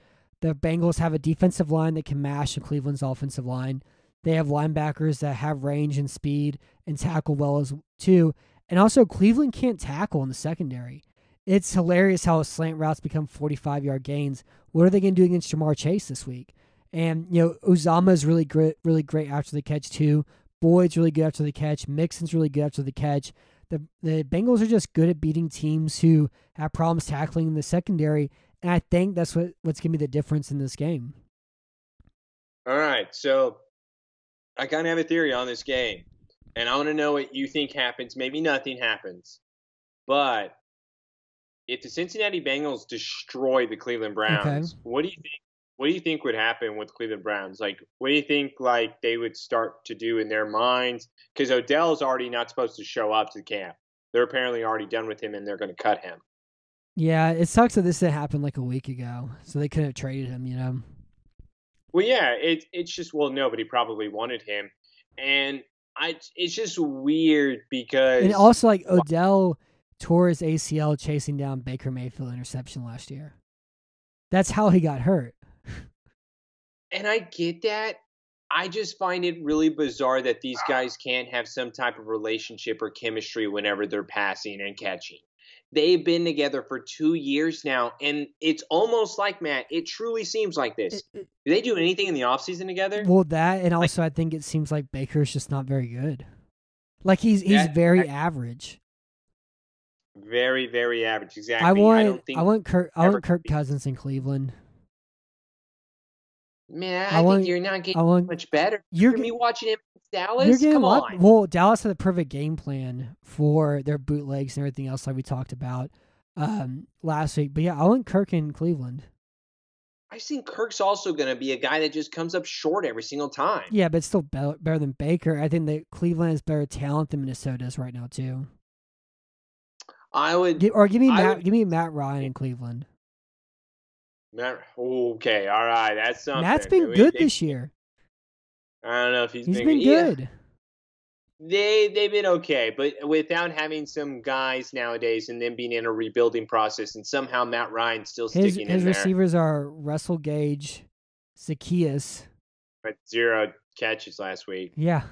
the Bengals have a defensive line that can mash the Cleveland's offensive line. They have linebackers that have range and speed and tackle well as too. And also Cleveland can't tackle in the secondary. It's hilarious how slant routes become 45 yard gains. What are they going to do against Ja'Marr Chase this week? And you know, Uzomah is really great, really great after the catch too. Boyd's really good after the catch. Mixon's really good after the catch. The the Bengals are just good at beating teams who have problems tackling in the secondary, and I think that's what what's going to be the difference in this game. All right, so I kind of have a theory on this game, and I want to know what you think happens. Maybe nothing happens, but if the Cincinnati Bengals destroy the Cleveland Browns, what do you think? What do you think would happen with Cleveland Browns? Like, what do you think like they would start to do in their minds? Because Odell's already not supposed to show up to camp. They're apparently already done with him, and they're going to cut him. Yeah, it sucks that this didn't happen like a week ago, so they couldn't have traded him. You know. Well, yeah, it, it's just well, nobody probably wanted him, and I it's just weird because And also, like Odell tore his ACL chasing down Baker Mayfield interception last year. That's how he got hurt. and I get that. I just find it really bizarre that these ah. guys can't have some type of relationship or chemistry whenever they're passing and catching. They've been together for two years now, and it's almost like Matt. It truly seems like this. It- it- Do they do anything in the offseason together? well, that and also I think it seems like Baker's just not very good. Like he's he's Yeah, very average. Very, very average. Exactly. I want don't think I want Kirk I want Kirk. Cousins in Cleveland. Man, I I, want- think you're not getting want much better. you're me watching him in Dallas. You're getting Come lot. on. Well, Dallas had a perfect game plan for their bootlegs and everything else, like we talked about um, last week. But yeah, I want Kirk in Cleveland. I think Kirk's also going to be a guy that just comes up short every single time. Yeah, but still be- better than Baker. I think that Cleveland has better talent than Minnesota is right now too. I would. Or give me I Matt. would- give me Matt Ryan in Cleveland. Matt, okay, all right, that's something. Matt's been good this year. I don't know if he's He's been, been yeah, good. they they've been okay, but without having some guys nowadays and then being in a rebuilding process, and somehow Matt Ryan still His sticking his in there, receivers are Russell Gage, Zaccheaus. but zero catches last week. Yeah.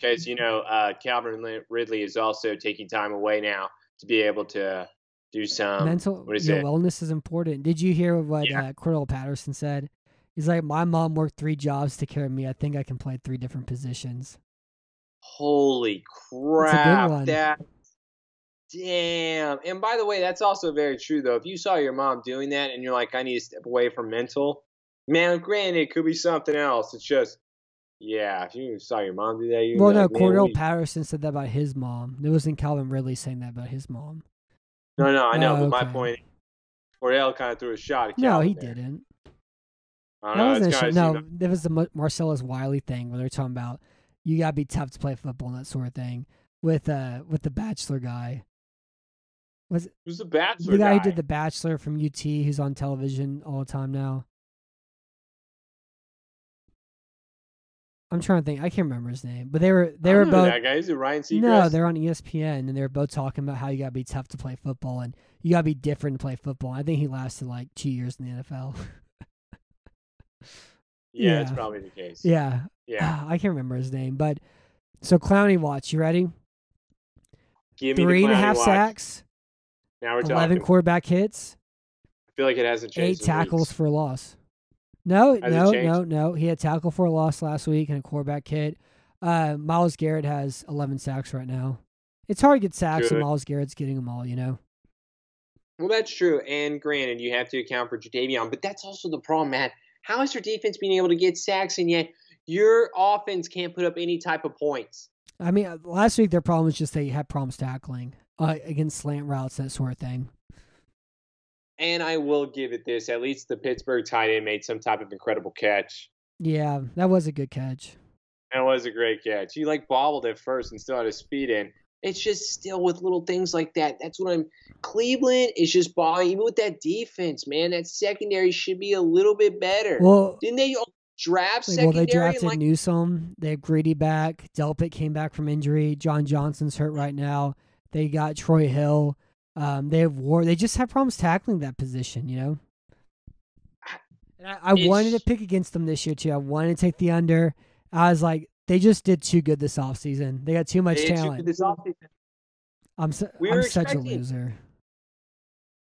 Because you know, uh, Calvin Ridley is also taking time away now to be able to do some Mental what is your it? wellness is important. Did you hear what Yeah. uh, Cordarrelle Patterson said? He's like, my mom worked three jobs to care of me. I think I can play three different positions. Holy crap! That damn. And by the way, that's also very true though. If you saw your mom doing that and you're like, I need to step away from mental, man. Granted, it could be something else. It's just, yeah. If you saw your mom do that, you Well, no, like, Cordarrelle Patterson said that about his mom. It wasn't Calvin Ridley saying that about his mom. You-" no, no, I know. Oh, but my okay. point, Cordarrelle kind of threw a shot at No, he there. didn't. I don't That know. wasn't a sh- no. That was the Mar- Marcellus Wiley thing where they're talking about you gotta be tough to play football and that sort of thing with uh with the Bachelor guy. Was Who's the bachelor the guy, guy? who did The Bachelor from UT, who's on television all the time now. I'm trying to think. I can't remember his name, but they were they I were both. that guy. Is it Ryan Seacrest? No, they're on ESPN, and they were both talking about how you gotta be tough to play football, and you gotta be different to play football. I think he lasted like two years in the NFL. yeah, that's probably the case. yeah, yeah. I can't remember his name, but so Clowney watch. You ready? Give me Three and a half watch. sacks, Now we're eleven talking. quarterback hits, I feel like it hasn't changed. Eight tackles weeks. for a loss. No, Has no, no, no. He had tackle for a loss last week and a quarterback hit. Uh, Myles Garrett has 11 sacks right now. It's hard to get sacks, and Myles Garrett's getting them all. You know. Well, that's true. And granted, you have to account for Jadeveon, but that's also the problem, Matt. How is your defense being able to get sacks and yet your offense can't put up any type of points? I mean, uh, last week their problem was just they had problems tackling uh, against slant routes, that sort of thing. And I will give it this: at least the Pittsburgh tight end made some type of incredible catch. Yeah, that was a good catch. That was a great catch. He like bobbled at first and still had his speed in. It's just still with little things like that. That's what I'm. Cleveland is just balling. Even with that defense, man, that secondary should be a little bit better. Well, Didn't they draft Like, secondary? well, they drafted like, Newsome. They have Greedy back. Delpit came back from injury. John Johnson's hurt right now. They got Troy Hill. Um, they have War. They just have problems tackling that position. You know. And I, I wanted to pick against them this year too. I wanted to take the under. I was like, they just did too good this offseason. They got too much they talent. offseason. I'm su- We I'm such a loser.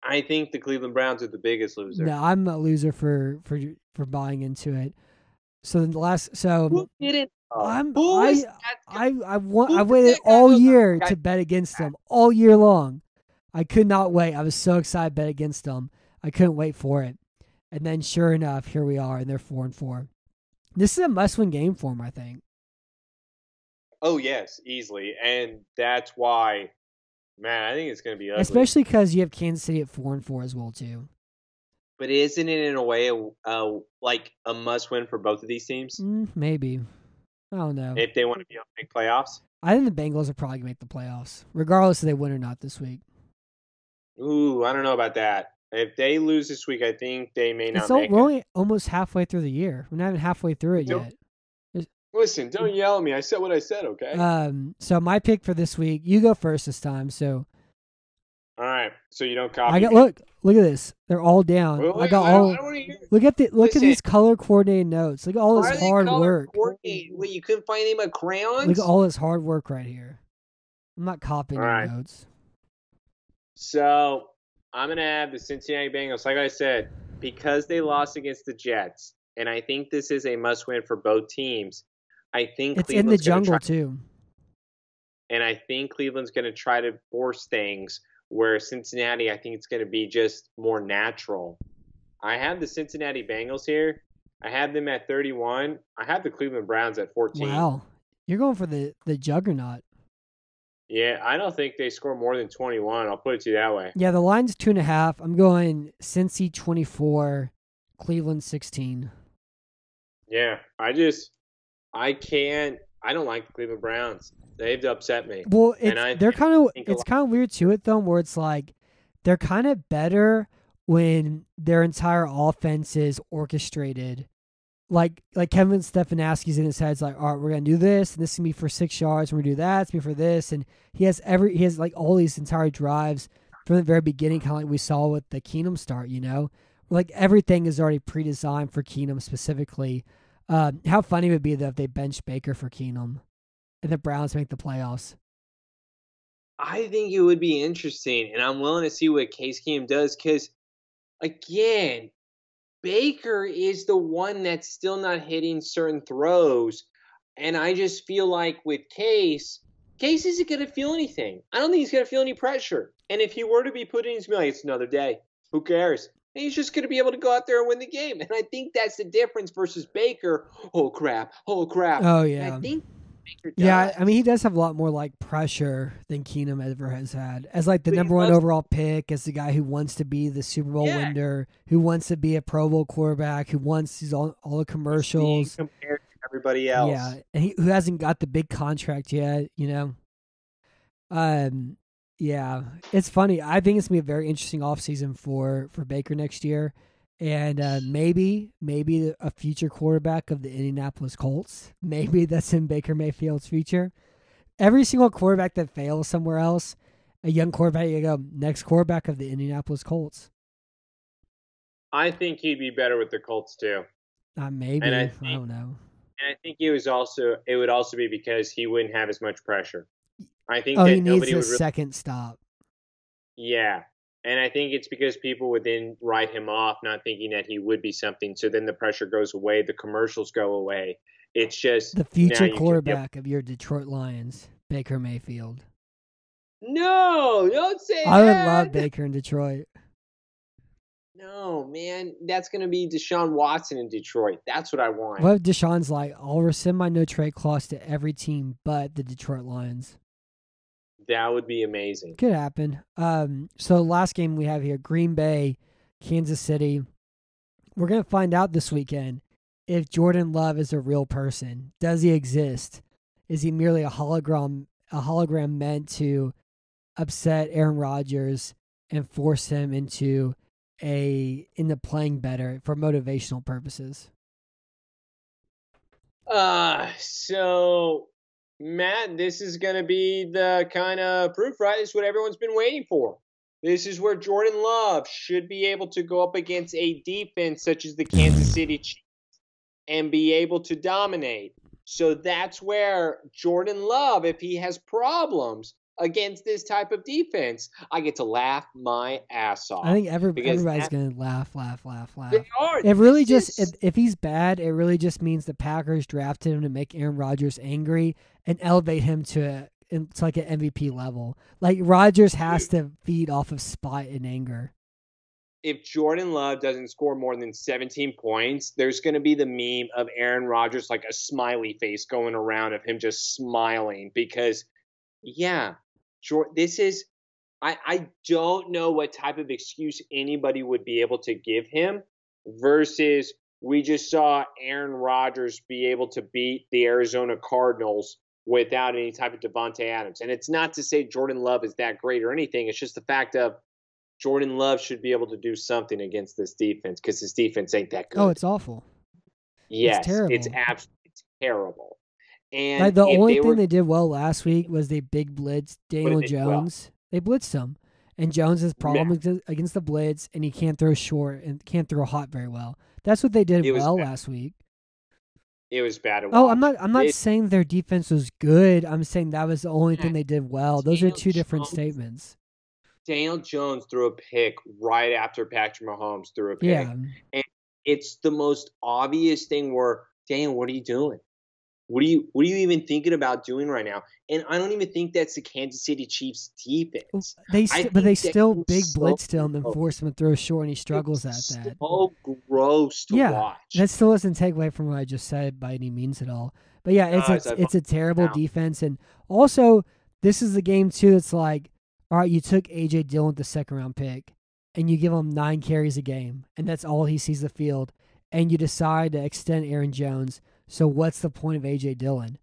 I think the Cleveland Browns are the biggest loser. No, I'm a loser for for for buying into it. So the last, so Who didn't? I'm Who I? I I want I waited all year to bet against them all year long. I could not wait. I was so excited to bet against them. I couldn't wait for it. And then sure enough, here we are and they're 4 and 4. This is a must-win game for them, I think. Oh yes, easily, and that's why, man. I think it's going to be ugly. Especially cuz you have Kansas City at 4 and 4 as well too. but isn't it in a way uh, like a must-win for both of these teams Mm, maybe. I don't know. if they want to be able to make playoffs? I think the Bengals are probably going to make the playoffs regardless if they win or not this week. Ooh, I don't know about that. If they lose this week, I think they may not It's all, we're only almost halfway through the year. We're not even halfway through it Don't- yet. Listen, don't yell at me. I said what I said, okay? Um, so my pick for this week, you go first this time. So all right. So you don't copy I got me. look, look at this. They're all down. Wait, I got I all. I don't wanna hear- Look at the look Listen. at these color coordinated notes. Look at all this hard work. Wait, you couldn't find any of my crayons? Look at all this hard work right here. I'm not copying All your right. notes. So I'm gonna have the Cincinnati Bengals. Like I said, because they lost against the Jets, and I think this is a must-win for both teams. I think It's in the jungle try- too. and I think Cleveland's going to try to force things where Cincinnati, I think it's going to be just more natural. I have the Cincinnati Bengals here. I have them at 31. I have the Cleveland Browns at 14. Wow, you're going for the the juggernaut. Yeah, I don't think they score more than 21. I'll put it to you that way. Yeah, the line's two and a half. I'm going Cincy 24, Cleveland 16. Yeah, I just, I can't, I don't like the Cleveland Browns. They've upset me. Well, And it's I they're kind of it's kind of weird to it though, where it's like they're kind of better when their entire offense is orchestrated. Like like Kevin Stefanski's in his head, it's like, all right, we're gonna do this, and this is be for six yards, and we're gonna do that, it's be for this, and he has every he has like all these entire drives from the very beginning, kind of like we saw with the Keenum start, you know, like everything is already pre-designed for Keenum specifically. Um, how funny would it be though if they bench Baker for Keenum, and the Browns make the playoffs? I think it would be interesting, and I'm willing to see what Case Keenum does because, again, Baker is the one that's still not hitting certain throws, and I just feel like with Case, Case isn't going to feel anything. I don't think he's going to feel any pressure, and if he were to be put in, he's like, "It's another day. Who cares?" And he's just going to be able to go out there and win the game, and I think that's the difference versus Baker. Oh crap! Oh crap! Oh And yeah. I think Yeah. I mean he does have a lot more like pressure than Keenum ever has had. As like the number one overall pick, as the guy who wants to be the Super Bowl Yeah. winner, who wants to be a Pro Bowl quarterback, who wants these all, all the He's commercials. compared to everybody else. Yeah, and he who hasn't got the big contract yet, you know. Um yeah, it's funny. I think it's gonna be a very interesting offseason for for Baker next year. And uh, maybe, maybe a future quarterback of the Indianapolis Colts. Maybe that's in Baker Mayfield's future. Every single quarterback that fails somewhere else, a young quarterback, you go next quarterback of the Indianapolis Colts. I think he'd be better with the Colts too. Uh, maybe And I I, don't know. And I think it was also it would also be because he wouldn't have as much pressure. I think Oh, that he needs nobody a would really second stop. Yeah. And I think it's because people would then write him off, not thinking that he would be something. So then the pressure goes away, the commercials go away. It's just The future you can- quarterback of your Detroit Lions, Baker Mayfield. No, don't say I would love Baker in Detroit. No, man, that's gonna be Deshaun Watson in Detroit. That's what I want. What if Deshaun's like, I'll rescind my no trade clause to every team but the Detroit Lions? That would be amazing. Could happen. Um, so last game we have here, Green Bay, Kansas City. We're gonna find out this weekend if Jordan Love is a real person. Does he exist? Is he merely a hologram a hologram meant to upset Aaron Rodgers and force him into a into playing better for motivational purposes? Uh, so Matt, this is going to be the kind of proof, right? This is what everyone's been waiting for. This is where Jordan Love should be able to go up against a defense such as the Kansas City mm-hmm. Chiefs and be able to dominate. So that's where Jordan Love, if he has problems against this type of defense, I get to laugh my ass off. I think every, everybody's that- gonna laugh, laugh, laugh, laugh. they are. It really This just if, if he's bad, it really just means the Packers drafted him to make Aaron Rodgers angry and elevate him to a, it's like an MVP level. Like Rodgers has to feed off of spite and anger. if Jordan Love doesn't score more than 17 points, there's going to be the meme of Aaron Rodgers like a smiley face going around of him just smiling because, yeah, this is. I, I don't know what type of excuse anybody would be able to give him versus we just saw Aaron Rodgers be able to beat the Arizona Cardinals without any type of Davante Adams. And it's not to say Jordan Love is that great or anything. It's just the fact of Jordan Love should be able to do something against this defense because this defense ain't that oh, good. Oh, it's awful. yes, it's, terrible. it's absolutely terrible. And Like the only they thing were, they did well last week was they big blitz Daniel do well? Jones. They blitzed him, and Jones has problems ag- against the blitz, and he can't throw short and can't throw hot very well. That's what they did It well last week. It was bad. Oh. I'm not. I'm not They- saying their defense was good. I'm saying that was the only thing they did well. Those are two different Jones- statements. Daniel Jones threw a pick right after Patrick Mahomes threw a pick. Yeah, and It's the most obvious thing where, Daniel, what are you doing? What are you what are you even thinking about doing right now? And I don't even think that's the Kansas City Chiefs defense. they st- but they still big so blitzed him and forced him to throw short, and he struggles at It's that. So gross to Yeah, watch. That still doesn't take away from what I just said by any means at all. But yeah, it's Guys, a, it's a terrible out. defense, and also this is the game too. It's like, all right, you took AJ Dillon with the second round pick, and you give him nine carries a game, and that's all he sees the field, and you decide to extend Aaron Jones. So what's the point of AJ Dillon?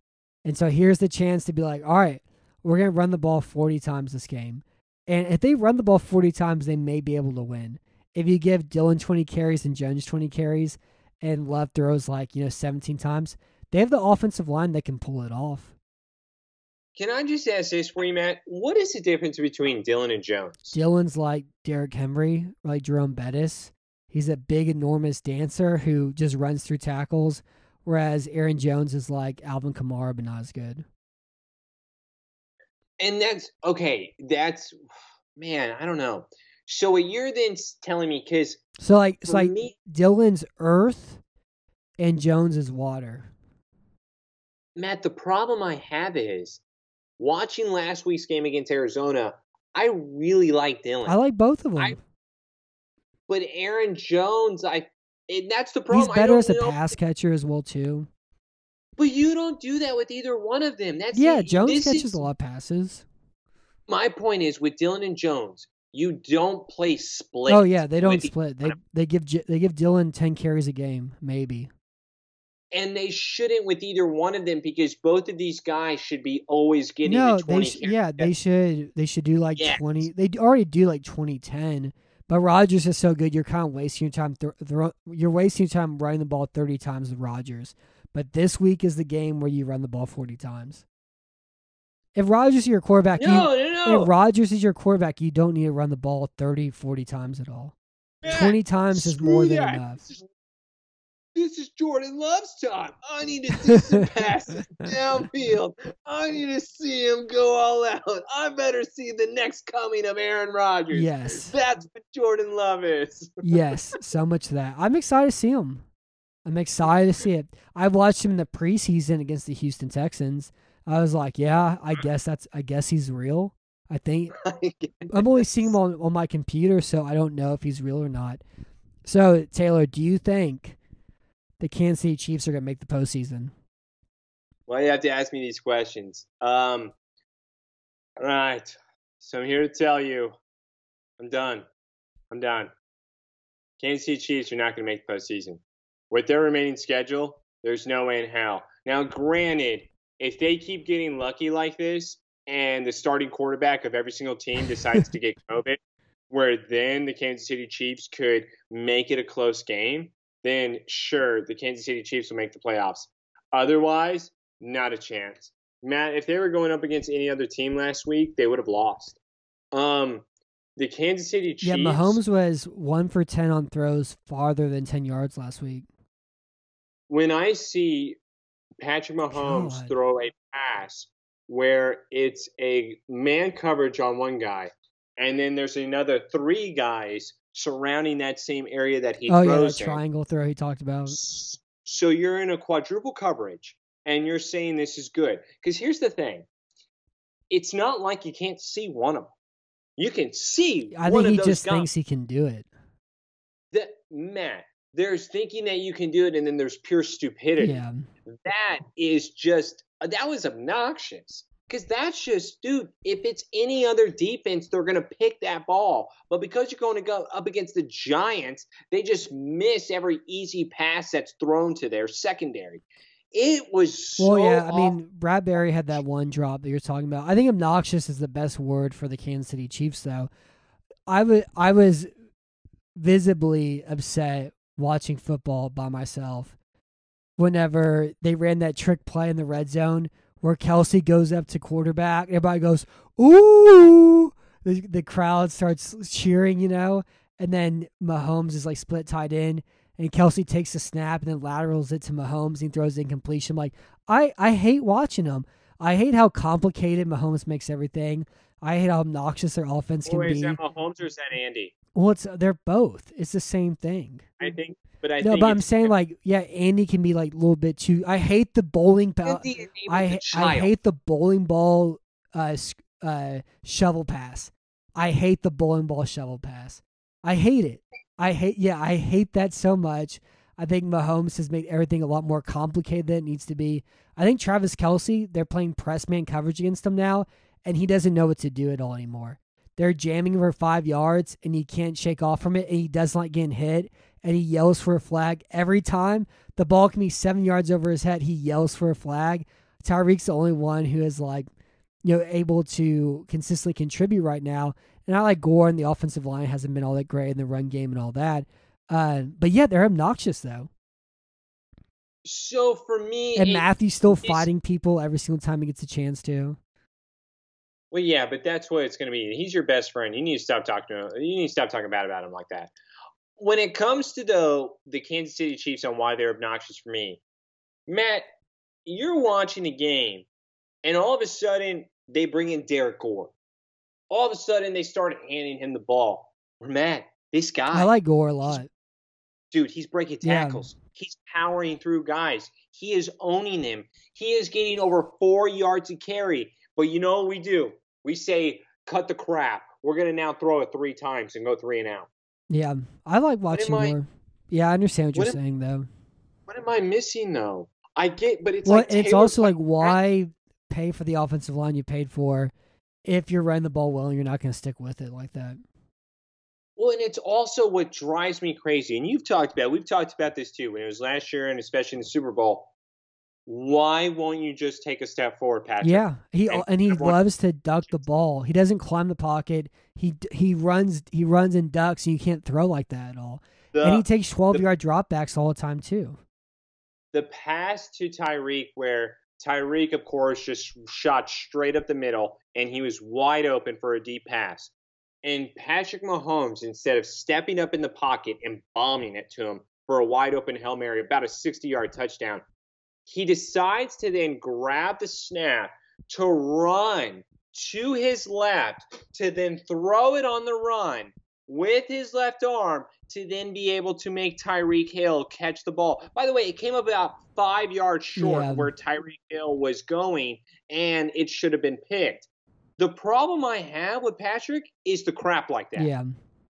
And so here's the chance to be like, all right, we're gonna run the ball 40 times this game, and if they run the ball 40 times, they may be able to win. If you give Dillon 20 carries and Jones 20 carries, and Love throws like you know 17 times, they have the offensive line that can pull it off. Can I just ask this for you, Matt? What is the difference between Dillon and Jones? Dillon's like Derrick Henry, like Jerome Bettis. He's a big, enormous dancer who just runs through tackles, whereas Aaron Jones is like Alvin Kamara, but not as good. And that's okay. That's man, I don't know. So what you're then telling me, because So like, for like me, Dillon's earth, and Jones is water. Matt, the problem I have is watching last week's game against Arizona. I really like Dillon, I like both of them. I- but Aaron Jones, I and that's the problem. He's better as a know- pass catcher as well too. But you don't do that with either one of them. That's Yeah, it. Jones This catches is- a lot of passes. My point is with Dillon and Jones, you don't play oh, split. Oh yeah, they don't split. They they give J- they give Dillon ten carries a game, maybe. and they shouldn't with either one of them because both of these guys should be always getting No, the they twenty. sh- yeah they should they should do like Yes. twenty. They already do like twenty ten. But Rodgers is so good, you're kind of wasting your time. Th- throw, you're wasting your time running the ball thirty times with Rodgers. But this week is the game where you run the ball forty times. If Rodgers is your quarterback, you, no, no, no. if Rodgers is your quarterback, you don't need to run the ball 30, 40 times at all. Matt, 20 times is more than that. enough. This is, this is Jordan Love's time. I need to see some passes downfield. I need to see him go all out. I better see the next coming of Aaron Rodgers. Yes. That's what Jordan Love is. yes, so much of that. I'm excited to see him. I'm excited to see it. I watched him in the preseason against the Houston Texans. I was like, yeah, I guess that's I guess he's real. I think I'm only seeing him on, on my computer, so I don't know if he's real or not. So, Taylor, do you think the Kansas City Chiefs are going to make the postseason? Why you have to ask me these questions? Um, all right. So I'm here to tell you, I'm done. I'm done. Kansas City Chiefs are not going to make the postseason. With their remaining schedule, there's no way in hell. Now, granted, if they keep getting lucky like this, and the starting quarterback of every single team decides to get COVID, where then the Kansas City Chiefs could make it a close game, then sure, the Kansas City Chiefs will make the playoffs. Otherwise, not a chance. Matt, if they were going up against any other team last week, they would have lost. Um, the Kansas City Chiefs. Yeah, Mahomes was 1 for 10 on throws farther than 10 yards last week. When I see Patrick Mahomes God. throw a pass where it's a man coverage on one guy, and then there's another three guys surrounding that same area that he oh, yeah, throws in. triangle throw he talked about. So you're in a quadruple coverage and you're saying this is good. Because here's the thing it's not like you can't see one of them. You can see I one think he just guys. thinks he can do it. that, Matt, there's thinking that you can do it, and then there's pure stupidity. Yeah. That is just, that was obnoxious. Because that's just, dude, if it's any other defense, they're going to pick that ball. But because you're going to go up against the Giants, they just miss every easy pass that's thrown to their secondary. It was so Well, yeah, I awful. mean, Bradberry had that one drop that you're talking about. I think obnoxious is the best word for the Kansas City Chiefs, though. I was I was visibly upset watching football by myself whenever they ran that trick play in the red zone where Kelce goes up to quarterback. Everybody goes, ooh. The, the crowd starts cheering, you know, and then Mahomes is like split tied in. and Kelce takes a snap and then laterals it to Mahomes and throws in completion. Like, I, I hate watching them. I hate how complicated Mahomes makes everything. I hate how obnoxious their offense can Wait, be. is that Mahomes or is that Andy? Well, it's they're both. It's the same thing. I think, but I no, think but I'm saying like, yeah, Andy can be like a little bit too. I hate the bowling ball. I I hate the bowling ball uh, uh shovel pass. I hate the bowling ball shovel pass. I hate it. I hate yeah, I hate that so much. I think Mahomes has made everything a lot more complicated than it needs to be. I think Travis Kelce, they're playing press man coverage against him now, and he doesn't know what to do at all anymore. They're jamming for five yards, and he can't shake off from it, and he doesn't like getting hit, and he yells for a flag every time. The ball can be seven yards over his head. He yells for a flag. Tyreek's the only one who is like, you know, able to consistently contribute right now. And I like Gore, and the offensive line hasn't been all that great in the run game and all that. Uh, but yeah, they're obnoxious though. So for me, And it- Matthew's still fighting people every single time he gets a chance to. Well, yeah, but that's what it's going to be. He's your best friend. You need to stop talking to him. You need to stop talking bad about him like that. When it comes to though the Kansas City Chiefs and why they're obnoxious for me, Matt, you're watching a game, and all of a sudden they bring in Derrick Gore. All of a sudden they start handing him the ball. Matt, this guy, I like Gore a lot. dude, he's breaking Yeah. tackles. He's powering through guys. He is owning them. He is getting over four yards to carry. But you know what we do? We say, cut the crap. We're going to now throw it three times and go three and out. Yeah, I like watching more. I- Yeah, I understand what, what you're am- saying though. What am I missing, though? I get, but it's well, like. it's Taylor also like why pay for the offensive line you paid for if you're running the ball well and you're not going to stick with it like that. Well, and it's also what drives me crazy. And you've talked about, we've talked about this too when it was last year and especially in the Super Bowl. Why won't you just take a step forward, Patrick? Yeah, he And and he loves to duck the ball. He doesn't climb the pocket. He he runs he runs and ducks, and you can't throw like that at all. The, and he takes twelve the- yard dropbacks all the time too. the pass to Tyreek, where Tyreek, of course, just shot straight up the middle, and he was wide open for a deep pass. And Patrick Mahomes, instead of stepping up in the pocket and bombing it to him for a wide open Hail Mary, about a 60 yard touchdown, he decides to then grab the snap to run to his left, to then throw it on the run with his left arm to then be able to make Tyreek Hill catch the ball. By the way, it came about five yards short Yeah. where Tyreek Hill was going, and it should have been picked. The problem I have with Patrick is the crap like that. Yeah,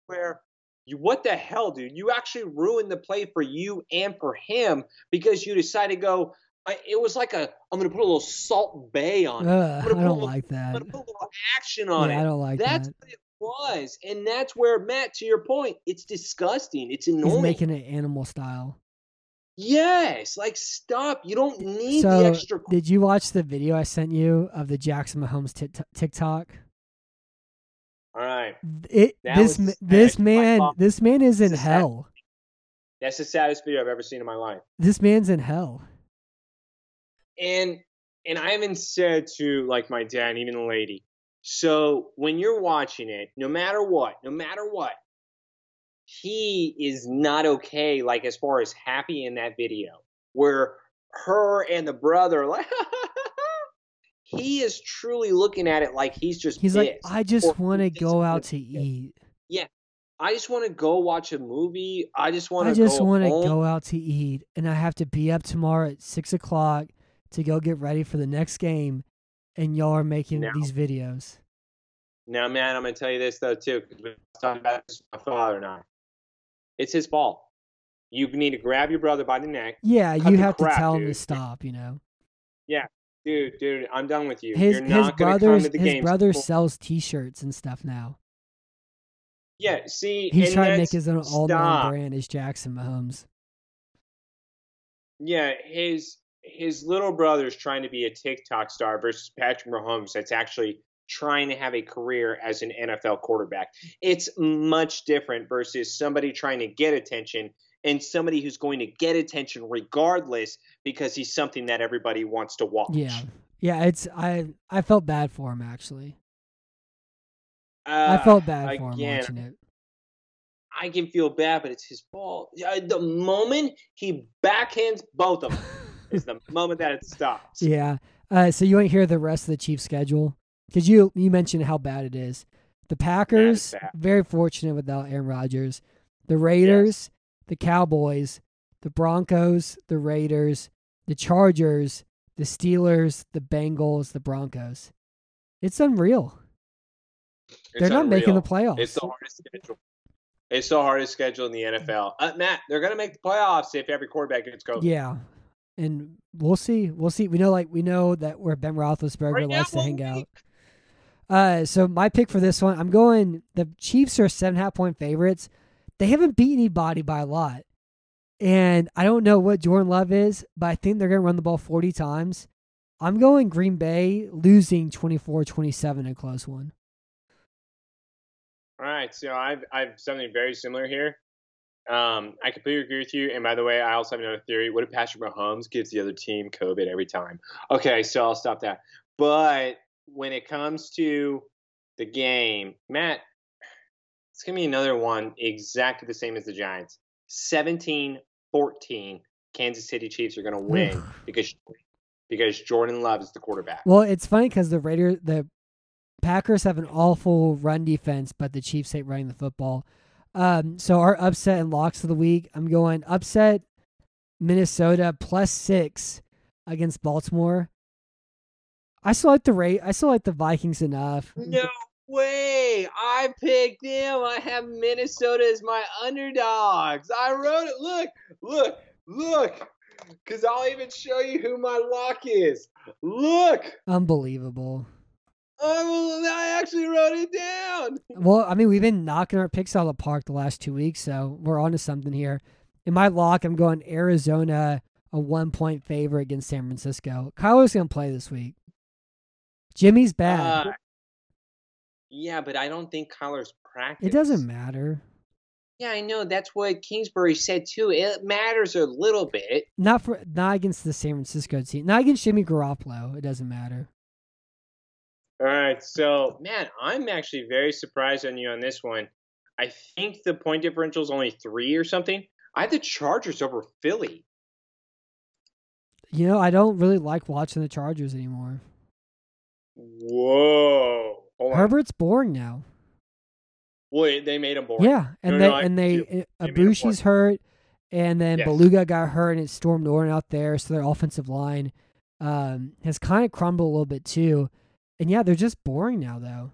Where you, what the hell, dude? You actually ruined the play for you and for him because you decided to go. I, it was like a, I'm going to put a little Salt Bae on it. Ugh, I'm I gonna put a don't little- like I'm that. going to put a little action on Yeah, it. I don't like That's that. what it was. And that's where, Matt, to your point, it's disgusting. It's annoying. He's making it animal style. yes. Like, stop. You don't need So, the extra. did you watch the video I sent you of the Jackson Mahomes tit- TikTok? All right. It That this was this man this man is in is sad. hell. That's the saddest video I've ever seen in my life. This man's in hell. And and I even said to like my dad and even the lady. So when you're watching it, no matter what, no matter what, he is not okay. Like as far as happy in that video, where her and the brother like. He is truly looking at it like he's just. He's like, I just want to go out to eat. I just want to go watch a movie. I just want to. I to. just go want to go out to eat, and I have to be up tomorrow at six o'clock to go get ready for the next game, and y'all are making Now- these videos. Now, man, I'm gonna tell you this though too, because we talking about this my father and I. It's his fault. You need to grab your brother by the neck, Yeah, you have to crap, tell him to stop. You know, dude. Dude, I'm done with you. his You're his not gonna come brothers to the his brother sells T-shirts and stuff now. Yeah, see, He's trying to make his own all known brand as Jackson Mahomes. Yeah, his his little brother's trying to be a TikTok star versus Patrick Mahomes. That's actually trying to have a career as an NFL quarterback. It's much different versus somebody trying to get attention and somebody who's going to get attention regardless because he's something that everybody wants to watch. Yeah. Yeah, it's I I felt bad for him actually. Uh, I felt bad for him again, watching it. I can feel bad, but it's his fault. Yeah, The moment he backhands both of them is the moment that it stops. Yeah. Uh, so you want to hear the rest of the Chiefs' schedule? Because you you mentioned how bad it is. The Packers very fortunate without Aaron Rodgers. The Raiders, the Cowboys, the Broncos, the Raiders, the Chargers, the Steelers, the Bengals, the Broncos. It's unreal. It's They're not making the playoffs. It's the hardest schedule. It's the hardest schedule in the NFL. Uh, Matt, they're going to make the playoffs if every quarterback gets COVID. Yeah, and we'll see. We'll see. We know, like we know that where Ben Roethlisberger Right now, likes to hang out. Uh, so my pick for this one, I'm going. The Chiefs are seven half point favorites. They haven't beat anybody by a lot, and I don't know what Jordan Love is, but I think they're going to run the ball 40 times. I'm going Green Bay losing 24-27 a close one. All right, so I've I've something very similar here. Um, I completely agree with you. And by the way, I also have another theory. What if Patrick Mahomes gives the other team COVID every time? Okay, so I'll stop that. But when it comes to the game, Matt, it's gonna be another one exactly the same as the Giants. 17-14, Kansas City Chiefs are gonna win because because Jordan Love is the quarterback. Well, it's funny because the Raiders, the Packers have an awful run defense, but the Chiefs hate running the football. Um, so our upset and locks of the week, I'm going upset Minnesota plus six against Baltimore. I still like the rate. I still like the Vikings enough. No way! I picked them. I have Minnesota as my underdogs. I wrote it. Look, look, look. Because I'll even show you who my lock is. Look! Unbelievable. Oh, I actually wrote it down. Well, I mean, we've been knocking our picks out of the park the last two weeks, so we're on to something here. In my lock, I'm going Arizona, a one point favorite against San Francisco. Kyler's going to play this week. Jimmy's bad. Uh, yeah, but I don't think Kyler's practice. it doesn't matter. Yeah, I know. That's what Kingsbury said too. It matters a little bit. Not for not against the San Francisco team. Not against Jimmy Garoppolo. It doesn't matter. All right, so man, I'm actually very surprised on you on this one. I think the point differential is only three or something. I had the Chargers over Philly. You know, I don't really like watching the Chargers anymore. Whoa! Hold on. Herbert's boring now. Wait, they made him boring. Yeah, and No, they no, and they uh, They Aboushi's hurt, and then Yes. Bulaga got hurt, and it Storm Norton out there, so their offensive line um, has kind of crumbled a little bit too. And yeah, they're just boring now, though.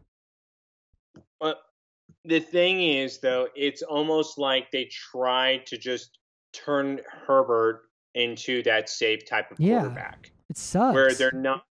But the thing is, though, it's almost like they tried to just turn Herbert into that safe type of Yeah. quarterback. It sucks. where they're not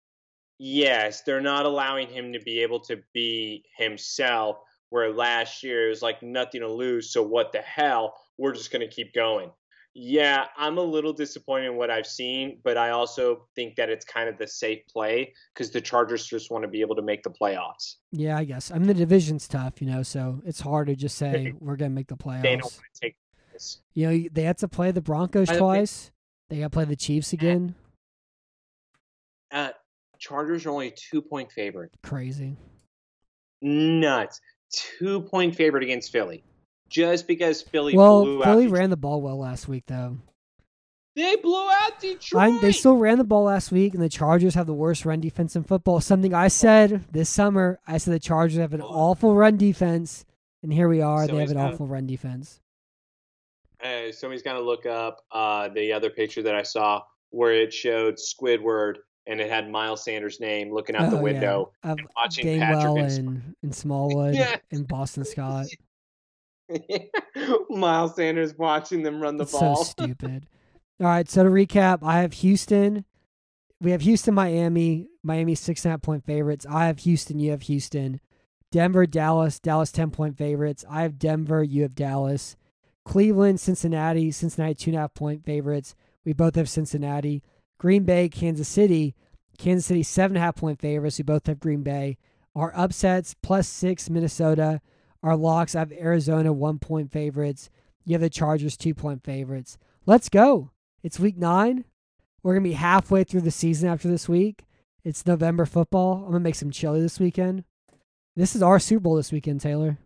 yes they're not allowing him to be able to be himself where last year it was like nothing to lose so what the hell we're just going to keep going yeah i'm a little disappointed in what i've seen but i also think that it's kind of the safe play because the chargers just want to be able to make the playoffs yeah, I guess. I mean, the division's tough, you know, so it's hard to just say we're gonna make the they don't playoffs. want to take this You know, they had to play the Broncos don't think- twice. They got to play the Chiefs again. uh, chargers are only two point favorite Crazy. nuts two point favorite against philly just because philly well, Philly ran the ball well last week, though. They blew out Detroit. I, they still ran the ball last week, and the Chargers have the worst run defense in football. Something I said this summer. I said the Chargers have an awful run defense, and here we are. So they have an got- awful run defense. Uh, somebody's gonna look up uh, the other picture that I saw where it showed Squidward and it had Miles Sanders' name looking out the Oh, yeah. window Of and watching Gainwell Patrick and, and Smallwood Yeah. and Boston Scott. Miles Sanders watching them run the It's ball. so stupid. All right, so to recap, I have Houston. We have Houston, Miami. Miami six and a half point favorites. I have Houston. You have Houston. Denver, Dallas. Dallas ten point favorites. I have Denver. You have Dallas. Cleveland, Cincinnati. Cincinnati two and a half point favorites. We both have Cincinnati. Green Bay, Kansas City. Kansas City seven and a half point favorites. We both have Green Bay. Our upsets plus six Minnesota. Our locks I have Arizona one point favorites. You have the Chargers two point favorites. Let's go. It's week nine. We're gonna be halfway through the season after this week. It's November football. I'm gonna make some chili this weekend. This is our Super Bowl this weekend, Taylor.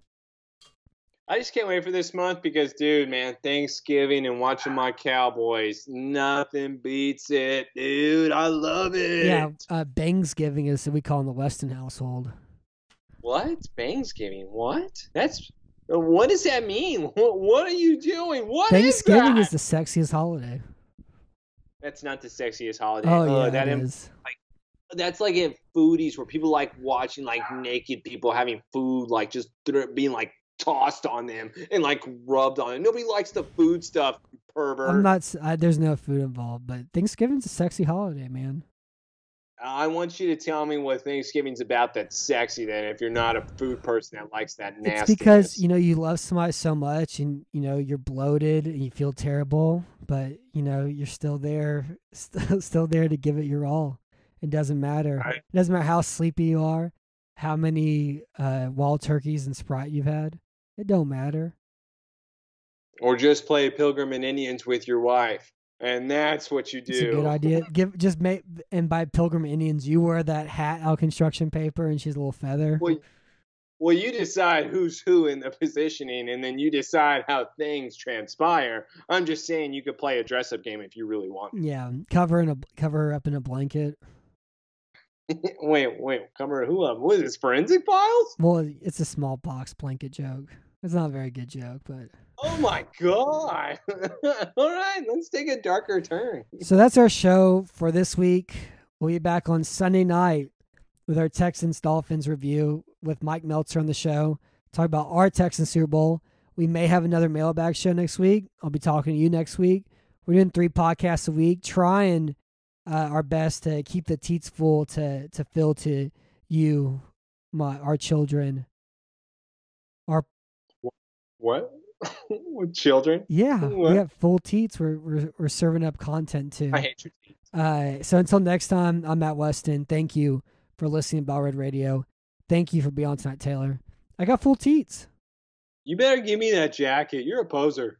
I just can't wait for this month because, dude, man, Thanksgiving and watching my Cowboys, nothing beats it, dude. I love it. Yeah, uh, Bangsgiving is what we call in the Weston household. What? Thanksgiving? What? That's what does that mean? What, what are you doing? What Thanksgiving that? is the sexiest holiday. That's not the sexiest holiday. Oh Ugh, yeah, that it is. that's like in foodies where people like watching like naked people having food like just thro- being like tossed on them and like rubbed on it. Nobody likes the food stuff, pervert. I'm not. s- I, there's no food involved, but Thanksgiving's a sexy holiday, man. I want you to tell me what Thanksgiving's about that's sexy. Then, if you're not a food person that likes that nasty. It's because you know you love somebody so much, and you know you're bloated and you feel terrible, but you know you're still there, still still there to give it your all. It doesn't matter. Right. It doesn't matter how sleepy you are, how many uh, wild turkeys and Sprite you've had. It don't matter. or just play Pilgrim and Indians with your wife, and that's what you do. It's a good idea. Give just make and by Pilgrim Indians, you wear that hat out of construction paper, and she's a little feather. Well, well, you decide who's who in the positioning, and then you decide how things transpire. I'm just saying you could play a dress-up game if you really want. Yeah, cover in a cover her up in a blanket. wait, wait, cover who up? What is this? Forensic files? Well, it's a smallpox blanket joke. It's not a very good joke, but Oh my god! All right, let's take a darker turn. so that's our show for this week. We'll be back on Sunday night with our Texans Dolphins review with Mike Meltzer on the show. Talk about our Texans Super Bowl. We may have another mailbag show next week. I'll be talking to you next week. We're doing three podcasts a week, trying uh, our best to keep the teats full to to fill to you, my our children. Our What? With children? yeah, What? we have full teats. We're we're, we're serving up content too. I hate your teeth. Uh, so until next time, I'm Matt Weston. Thank you for listening to Battle Red Radio. Thank you for being on tonight, Taylor. I got full teats. You better give me that jacket. You're a poser.